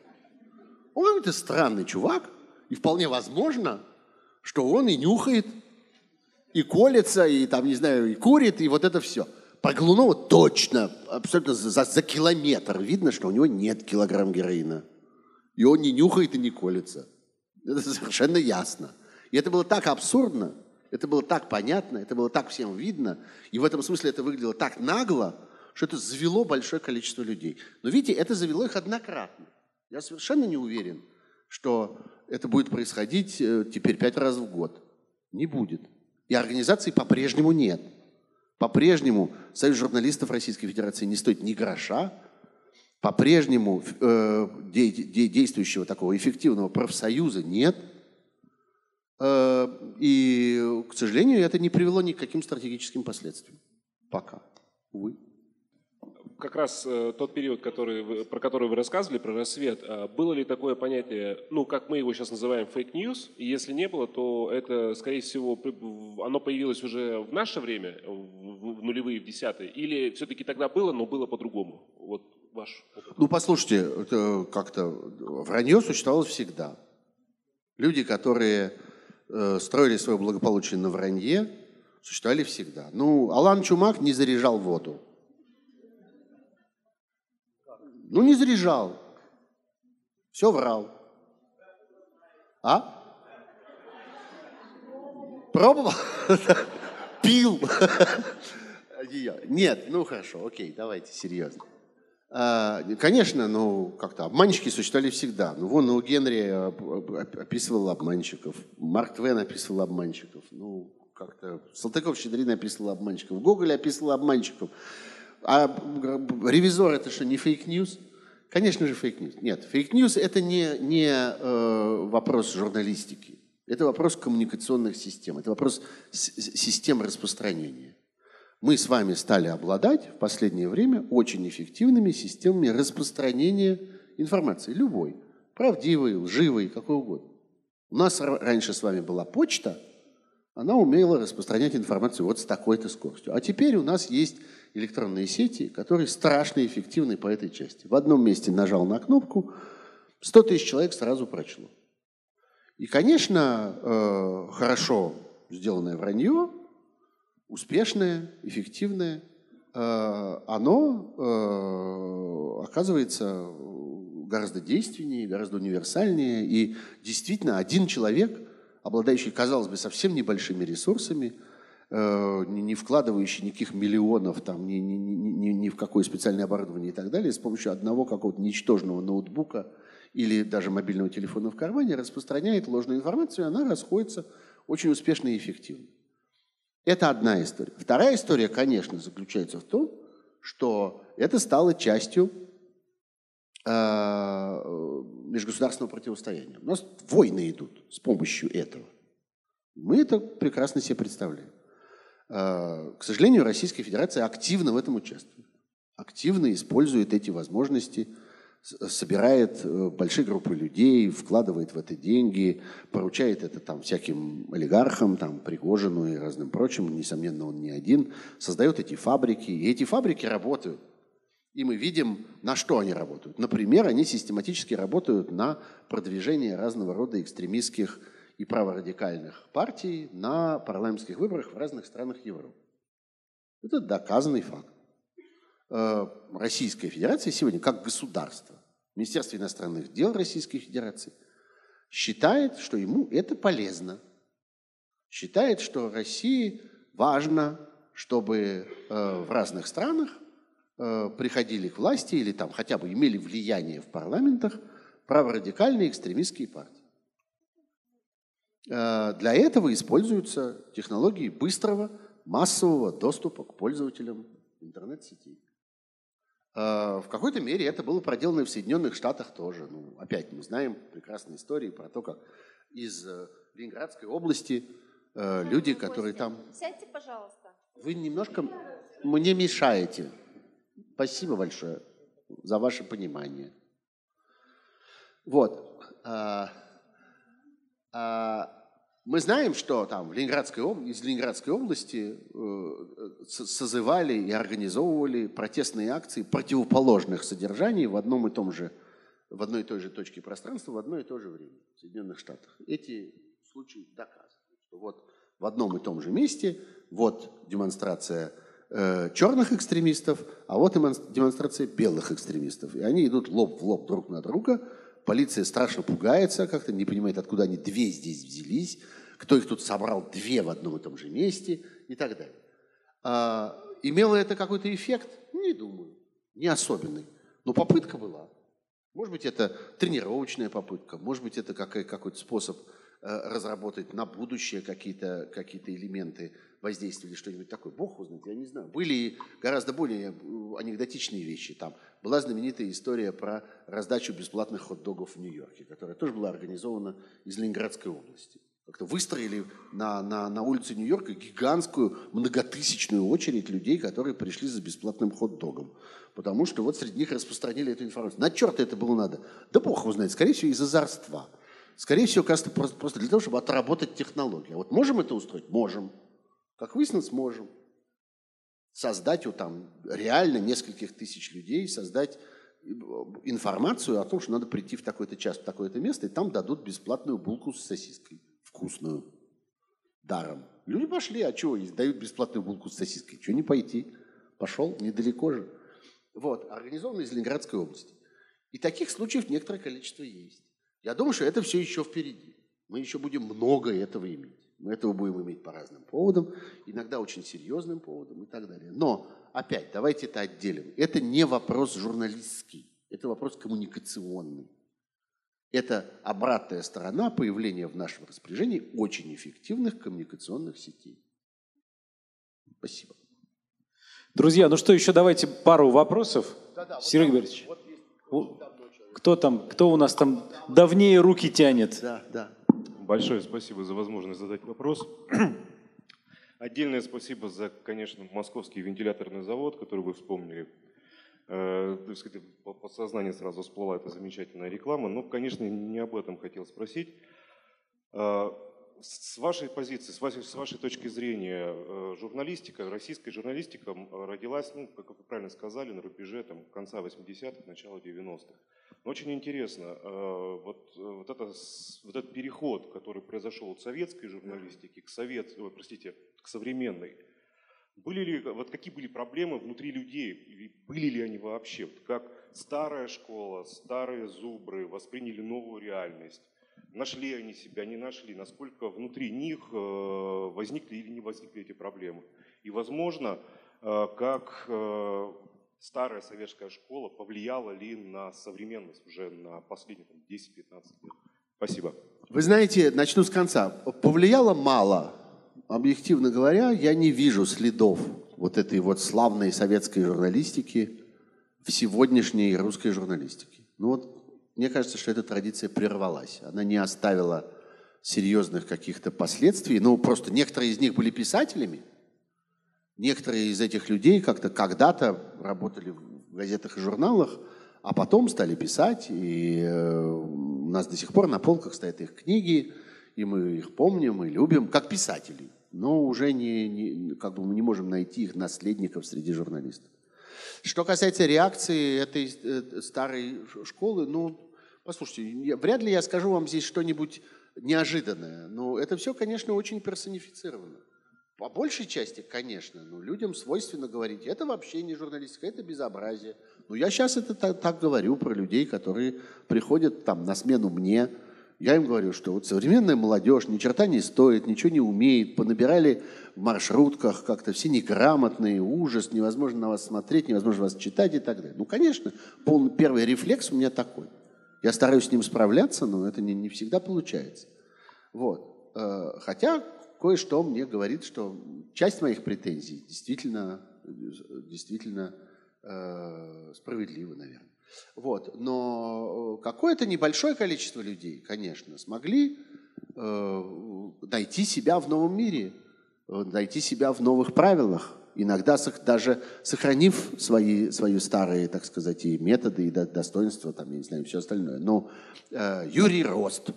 Он какой-то странный чувак, и вполне возможно, что он и нюхает, и колется, и там, не знаю, и курит, и вот это все. По Глунову точно, абсолютно за, за километр видно, что у него нет килограмм героина. И он не нюхает и не колется. Это совершенно ясно. И это было так абсурдно, это было так понятно, это было так всем видно, и в этом смысле это выглядело так нагло, что это завело большое количество людей. Но видите, это завело их однократно. Я совершенно не уверен, что это будет происходить э, теперь пять раз в год. Не будет. И организации по-прежнему нет. По-прежнему Союз журналистов Российской Федерации не стоит ни гроша. По-прежнему э, де, де, действующего такого эффективного профсоюза нет. Э, и, к сожалению, это не привело ни к каким стратегическим последствиям. Пока. Увы как раз э, тот период, который, про который вы рассказывали, про расцвет, э, было ли такое понятие, ну, как мы его сейчас называем, fake news? И если не было, то это, скорее всего, оно появилось уже в наше время, в нулевые, в десятые? Или все-таки тогда было, но было по-другому? Вот ваш опыт. Ну, послушайте, как-то вранье существовало всегда. Люди, которые э, строили свое благополучие на вранье, существовали всегда. Ну, Алан Чумак не заряжал воду. Ну, не заряжал. Все врал. А? Пробовал? <laughs> Пил. Нет, ну хорошо, окей, давайте серьезно. А, конечно, ну как-то обманщики существовали всегда. Ну вон О. Генри описывал обманщиков, Марк Твен описывал обманщиков, ну как-то Салтыков-Щедрин описывал обманщиков, Гоголь описывал обманщиков. А ревизор это что, не fake news? Конечно же, fake news. Нет, fake news это не, не э, вопрос журналистики. Это вопрос коммуникационных систем, это вопрос систем распространения. Мы с вами стали обладать в последнее время очень эффективными системами распространения информации, любой, правдивой, лживой, какой угодно. У нас раньше с вами была почта, она умела распространять информацию вот с такой-то скоростью. А теперь у нас есть электронные сети, которые страшно эффективны по этой части. В одном месте нажал на кнопку, 100 тысяч человек сразу прочло. И, конечно, э, хорошо сделанное вранье, успешное, эффективное, э, оно э, оказывается гораздо действеннее, гораздо универсальнее. И действительно, один человек, обладающий, казалось бы, совсем небольшими ресурсами – не вкладывающий никаких миллионов там, ни, ни, ни, ни в какое специальное оборудование и так далее, с помощью одного какого-то ничтожного ноутбука или даже мобильного телефона в кармане распространяет ложную информацию, и она расходится очень успешно и эффективно. Это одна история. Вторая история, конечно, заключается в том, что это стало частью э, межгосударственного противостояния. У нас войны идут с помощью этого. Мы это прекрасно себе представляем. Э, к сожалению, Российская Федерация активно в этом участвует. Активно использует эти возможности, собирает э, большие группы людей, вкладывает в это деньги, поручает это там всяким олигархам, там, Пригожину и разным прочим, несомненно, он не один, создает эти фабрики, и эти фабрики работают. И мы видим, на что они работают. Например, они систематически работают на продвижение разного рода экстремистских и праворадикальных партий на парламентских выборах в разных странах Европы. Это доказанный факт. Э, Российская Федерация сегодня, как государство, Министерство иностранных дел Российской Федерации, считает, что ему это полезно. Считает, что России важно, чтобы э, в разных странах э, приходили к власти или там хотя бы имели влияние в парламентах праворадикальные экстремистские партии. Э, для этого используются технологии быстрого, массового доступа к пользователям интернет-сетей. Э, в какой-то мере это было проделано в Соединенных Штатах тоже. Ну, опять мы знаем прекрасные истории про то, как из э, Ленинградской области люди, которые там... Сядьте, пожалуйста. Вы немножко мне мешаете. Спасибо большое за ваше понимание. Вот. А, мы знаем, что там в Ленинградской, из Ленинградской области э, созывали и организовывали протестные акции противоположных содержаний в одном и том же, в одной и той же точке пространства в одно и то же время в Соединенных Штатах. Эти случаи доказывают, что вот в одном и том же месте вот демонстрация э, черных экстремистов, а вот демонстрация белых экстремистов. И они идут лоб в лоб друг на друга, Полиция страшно пугается, как-то не понимает, откуда они две здесь взялись, кто их тут собрал две в одном и том же месте и так далее. А, имело это какой-то эффект? Не думаю. Не особенный. Но попытка была. Может быть, это тренировочная попытка, может быть, это какой-то способ Э, разработать на будущее какие-то какие элементы воздействия или что-нибудь такое. Бог узнает, я не знаю. Были гораздо более э, анекдотичные вещи. Там была знаменитая история про раздачу бесплатных хот-догов в Нью-Йорке, которая тоже была организована из Ленинградской области. Как-то выстроили на, на, на улице Нью-Йорка гигантскую многотысячную очередь людей, которые пришли за бесплатным хот-догом. Потому что вот среди них распространили эту информацию. На черта это было надо? Да бог его знает, скорее всего, из-за зарства. Скорее всего, кажется, просто, просто для того, чтобы отработать технологию. А вот можем это устроить? Можем. Как выяснилось, можем. Создать вот там реально нескольких тысяч людей, создать э, информацию о том, что надо прийти в такой-то час, в такое-то место, и там дадут бесплатную булку с сосиской. Вкусную. Даром. Люди пошли, а чего? Дают бесплатную булку с сосиской. Чего не пойти? Пошел, недалеко же. Вот, организовано из Ленинградской области. И таких случаев некоторое количество есть. Я думаю, что это все еще впереди. Мы еще будем много этого иметь. Мы этого будем иметь по разным поводам, иногда очень серьезным поводам и так далее. Но, опять, давайте это отделим. Это не вопрос журналистский, это вопрос коммуникационный. Это обратная сторона появления в нашем распоряжении очень эффективных коммуникационных сетей. Спасибо. Друзья, ну что, еще давайте пару вопросов. Да, да, Сергей вот Борисович. Вот кто там, кто у нас там давнее руки тянет? Да, да. Большое спасибо за возможность задать вопрос. <clears throat> Отдельное спасибо за, конечно, московский вентиляторный завод, который вы вспомнили. Э, сказать, по подсознанию сразу всплыла эта замечательная реклама. Но, конечно, не об этом хотел спросить. С вашей позиции, с вашей, с вашей точки зрения, э, журналистика, российская журналистика родилась, ну, как вы правильно сказали, на рубеже там, конца 80-х, начала 90-х. Очень интересно, э, вот, э, вот, это, вот этот переход, который произошел от советской журналистики к, совет, простите, к современной, были ли, вот какие были проблемы внутри людей, были ли они вообще? Как старая школа, старые зубры восприняли новую реальность? Нашли они себя, не нашли? Насколько внутри них э, возникли или не возникли эти проблемы? И, возможно, как старая советская школа повлияла ли на современность уже на последние 10-15 лет? Спасибо. Вы знаете, начну с конца. Повлияло мало. Объективно говоря, я не вижу следов вот этой вот славной советской журналистики в сегодняшней русской журналистике. Ну вот, мне кажется, что эта традиция прервалась. Она не оставила серьезных каких-то последствий. Ну, просто некоторые из них были писателями – Некоторые из этих людей как-то когда-то работали в газетах и журналах, а потом стали писать, и э, у нас до сих пор на полках стоят их книги, и мы их помним и любим как писателей. Но уже не, не, как бы мы не можем найти их наследников среди журналистов. Что касается реакции этой э, старой школы, ну, послушайте, вряд ли я скажу вам здесь что-нибудь неожиданное, но это все, конечно, очень персонифицировано. По большей части, конечно, ну, людям свойственно говорить, это вообще не журналистика, это безобразие. Но я сейчас это так, так говорю про людей, которые приходят там на смену мне. Я им говорю, что вот современная молодежь ни черта не стоит, ничего не умеет, понабирали в маршрутках как-то все неграмотные, ужас, невозможно на вас смотреть, невозможно вас читать и так далее. Ну, конечно, полный, первый рефлекс у меня такой. Я стараюсь с ним справляться, но это не, не всегда получается. Вот. э, хотя кое-что мне говорит, что часть моих претензий действительно, действительно э, справедлива, наверное. Вот. Но какое-то небольшое количество людей, конечно, смогли э, найти себя в новом мире, э, найти себя в новых правилах, иногда даже сохранив свои, свои старые, так сказать, и методы, и достоинства, там, я не знаю, все остальное. Но э, Юрий Рост,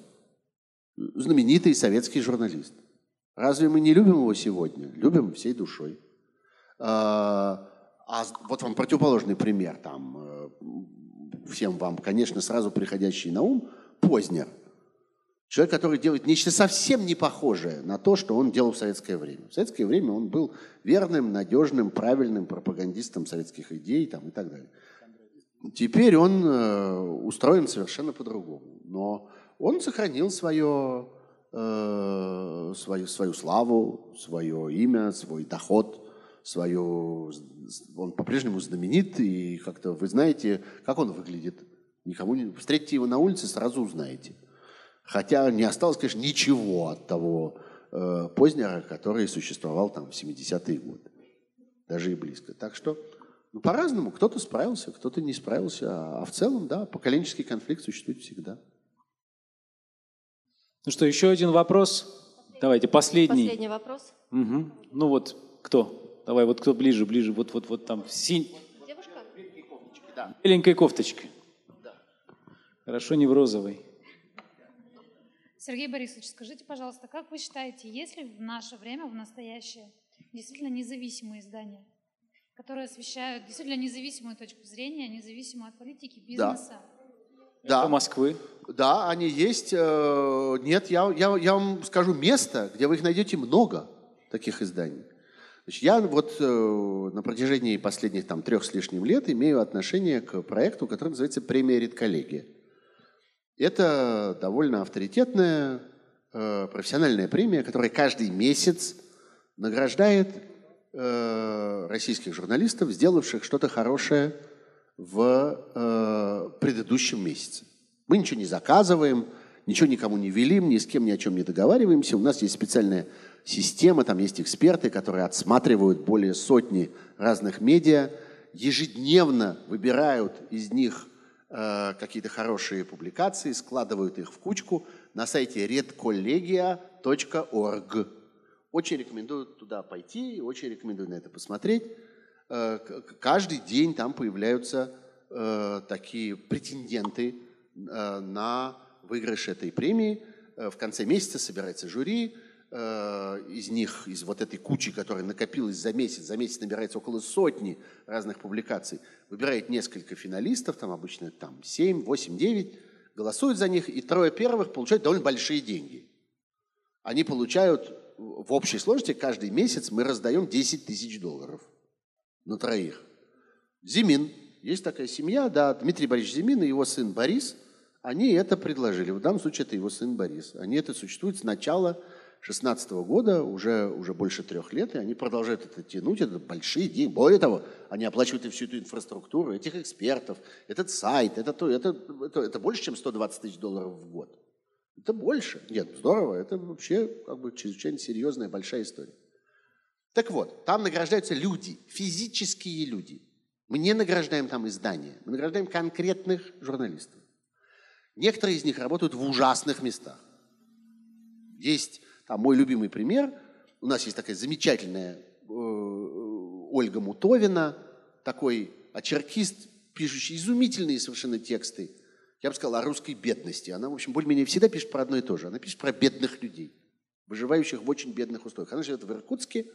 знаменитый советский журналист. Разве мы не любим его сегодня? Любим всей душой. А, а вот вам противоположный пример, там, э, всем вам, конечно, сразу приходящий на ум, Познер. Человек, который делает нечто совсем не похожее на то, что он делал в советское время. В советское время он был верным, надежным, правильным пропагандистом советских идей там, и так далее. Теперь он э, устроен совершенно по-другому. Но он сохранил свое, э, свою, свою славу, свое имя, свой доход, свою... Он по-прежнему знаменит, и как-то вы знаете, как он выглядит. Никому не... Встретите его на улице, сразу узнаете. Хотя не осталось, конечно, ничего от того э, Познера, который существовал там в 70-е годы. Даже и близко. Так что ну, по-разному. Кто-то справился, кто-то не справился. А, а в целом, да, поколенческий конфликт существует всегда. Ну что, еще один вопрос? Давайте, последний. Последний вопрос. Угу. Ну вот, кто? Давай, вот кто ближе, ближе, вот, вот, вот там, синь. Девушка? Да. Беленькой кофточкой. Да. Хорошо, не в розовой. Сергей Борисович, скажите, пожалуйста, как вы считаете, есть ли в наше время, в настоящее, действительно независимые издания, которые освещают действительно независимую точку зрения, независимую от политики, бизнеса? Да. Да. Москвы? Да, они есть. Э, нет, я, я, я вам скажу место, где вы их найдете много, таких изданий. Значит, я вот э, на протяжении последних там, трех с лишним лет имею отношение к проекту, который называется «Премия Редколлегия». Это довольно авторитетная э, профессиональная премия, которая каждый месяц награждает российских журналистов, сделавших что-то хорошее в э, предыдущем месяце. Мы ничего не заказываем, ничего никому не велим, ни с кем ни о чем не договариваемся. У нас есть специальная система, там есть эксперты, которые отсматривают более сотни разных медиа, ежедневно выбирают из них э, какие-то хорошие публикации, складывают их в кучку на сайте redcollegia.org. Очень рекомендую туда пойти, очень рекомендую на это посмотреть. Э, каждый день там появляются э, такие претенденты э, на выигрыш этой премии. В конце месяца собирается жюри, из них, из вот этой кучи, которая накопилась за месяц, за месяц набирается около сотни разных публикаций, выбирает несколько финалистов, там обычно там 7, 8, 9, голосуют за них, и трое первых получают довольно большие деньги. Они получают в общей сложности каждый месяц мы раздаем 10 тысяч долларов – на троих. Зимин. Есть такая семья, да, Дмитрий Борисович Зимин и его сын Борис, они это предложили. В данном случае это его сын Борис. Они это существуют с начала 16 года, уже, уже больше трех лет, и они продолжают это тянуть, это большие деньги. Более того, они оплачивают и всю эту инфраструктуру, этих экспертов, этот сайт, это, то, это, это, это больше, чем 120 тысяч долларов в год. Это больше. Нет, здорово, это вообще как бы чрезвычайно серьезная, большая история. Так вот, там награждаются люди, физические люди. Мы не награждаем там издания, мы награждаем конкретных журналистов. Некоторые из них работают в ужасных местах. Есть там мой любимый пример. У нас есть такая замечательная э, Ольга Мутовина, такой очеркист, пишущий изумительные совершенно тексты. Я бы сказал о русской бедности. Она, в общем, более-менее всегда пишет про одно и то же. Она пишет про бедных людей, выживающих в очень бедных условиях. Она живет в Иркутске,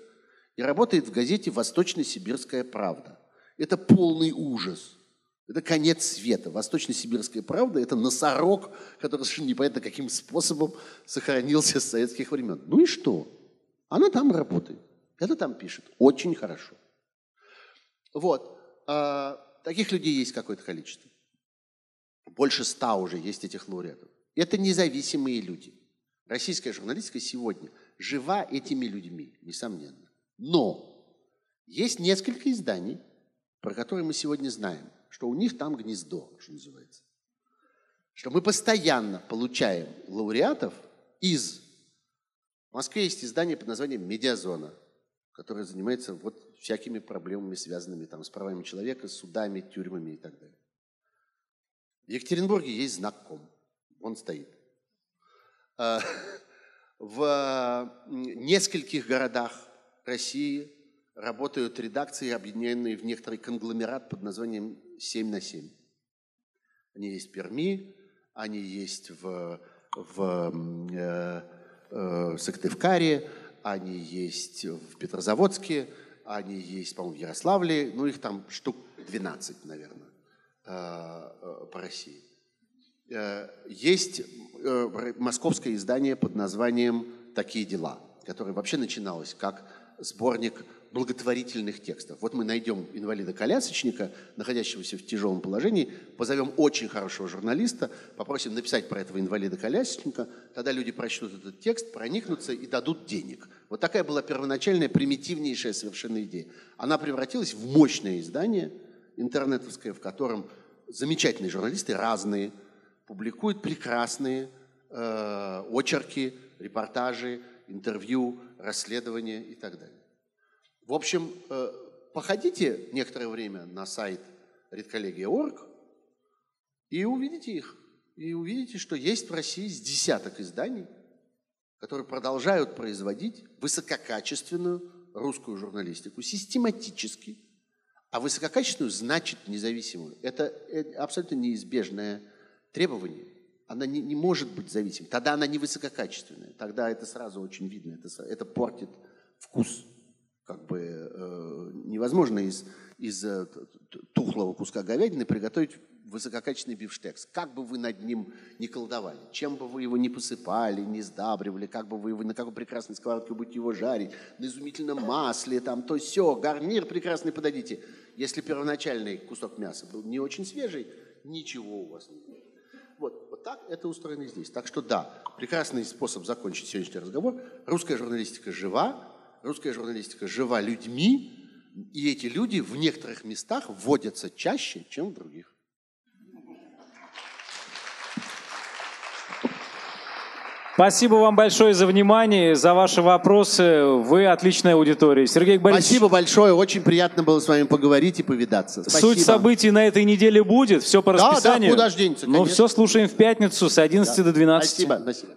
и работает в газете «Восточно-Сибирская правда». Это полный ужас. Это конец света. Восточно-Сибирская правда – это носорог, который совершенно непонятно каким способом сохранился с советских времен. Ну и что? Она там работает. Это там пишет. Очень хорошо. Вот. А, таких людей есть какое-то количество. Больше ста уже есть этих лауреатов. Это независимые люди. Российская журналистика сегодня жива этими людьми, несомненно. Но есть несколько изданий, про которые мы сегодня знаем, что у них там гнездо, что называется. Что мы постоянно получаем лауреатов из В Москве есть издание под названием «Медиазона», которое занимается вот всякими проблемами, связанными там, с правами человека, судами, тюрьмами и так далее. В Екатеринбурге есть знак «Ком». Он стоит. А, в нескольких городах России работают редакции, объединенные в некоторый конгломерат под названием «7 на 7». Они есть в Перми, они есть в, в э, э, Сыктывкаре, они есть в Петрозаводске, они есть, по-моему, в Ярославле, ну их там штук 12, наверное, э, э, по России. Э, есть московское издание под названием «Такие дела», которое вообще начиналось как сборник благотворительных текстов. Вот мы найдем инвалида-колясочника, находящегося в тяжелом положении, позовем очень хорошего журналиста, попросим написать про этого инвалида-колясочника, тогда люди прочтут этот текст, проникнутся и дадут денег. Вот такая была первоначальная, примитивнейшая совершенно идея. Она превратилась в мощное издание интернетовское, в котором замечательные журналисты, разные, публикуют прекрасные э, очерки, репортажи, интервью, расследования и так далее. В общем, э, походите некоторое время на сайт redcollegia.org и увидите их. И увидите, что есть в России с десяток изданий, которые продолжают производить высококачественную русскую журналистику систематически, а высококачественную значит независимую. Это абсолютно неизбежное требование. Она не, не может быть зависимой. Тогда она не высококачественная. Тогда это сразу очень видно. Это, это портит вкус как бы э, невозможно из, из э, тухлого куска говядины приготовить высококачественный бифштекс. Как бы вы над ним не колдовали, чем бы вы его не посыпали, не сдабривали, как бы вы его на какой прекрасной сковородке будете его жарить, на изумительном масле, там, то все, гарнир прекрасный подадите. Если первоначальный кусок мяса был не очень свежий, ничего у вас не будет. Вот, вот так это устроено здесь. Так что да, прекрасный способ закончить сегодняшний разговор. Русская журналистика жива, русская журналистика жива людьми, и эти люди в некоторых местах вводятся чаще, чем в других. Спасибо вам большое за внимание, за ваши вопросы. Вы отличная аудитория. Сергей Борисович. Спасибо большое. Очень приятно было с вами поговорить и повидаться. Спасибо. Суть событий на этой неделе будет. Все по расписанию. Да, да, куда ж денется, Ну, все слушаем в пятницу с 11 да. до 12. Спасибо. Спасибо.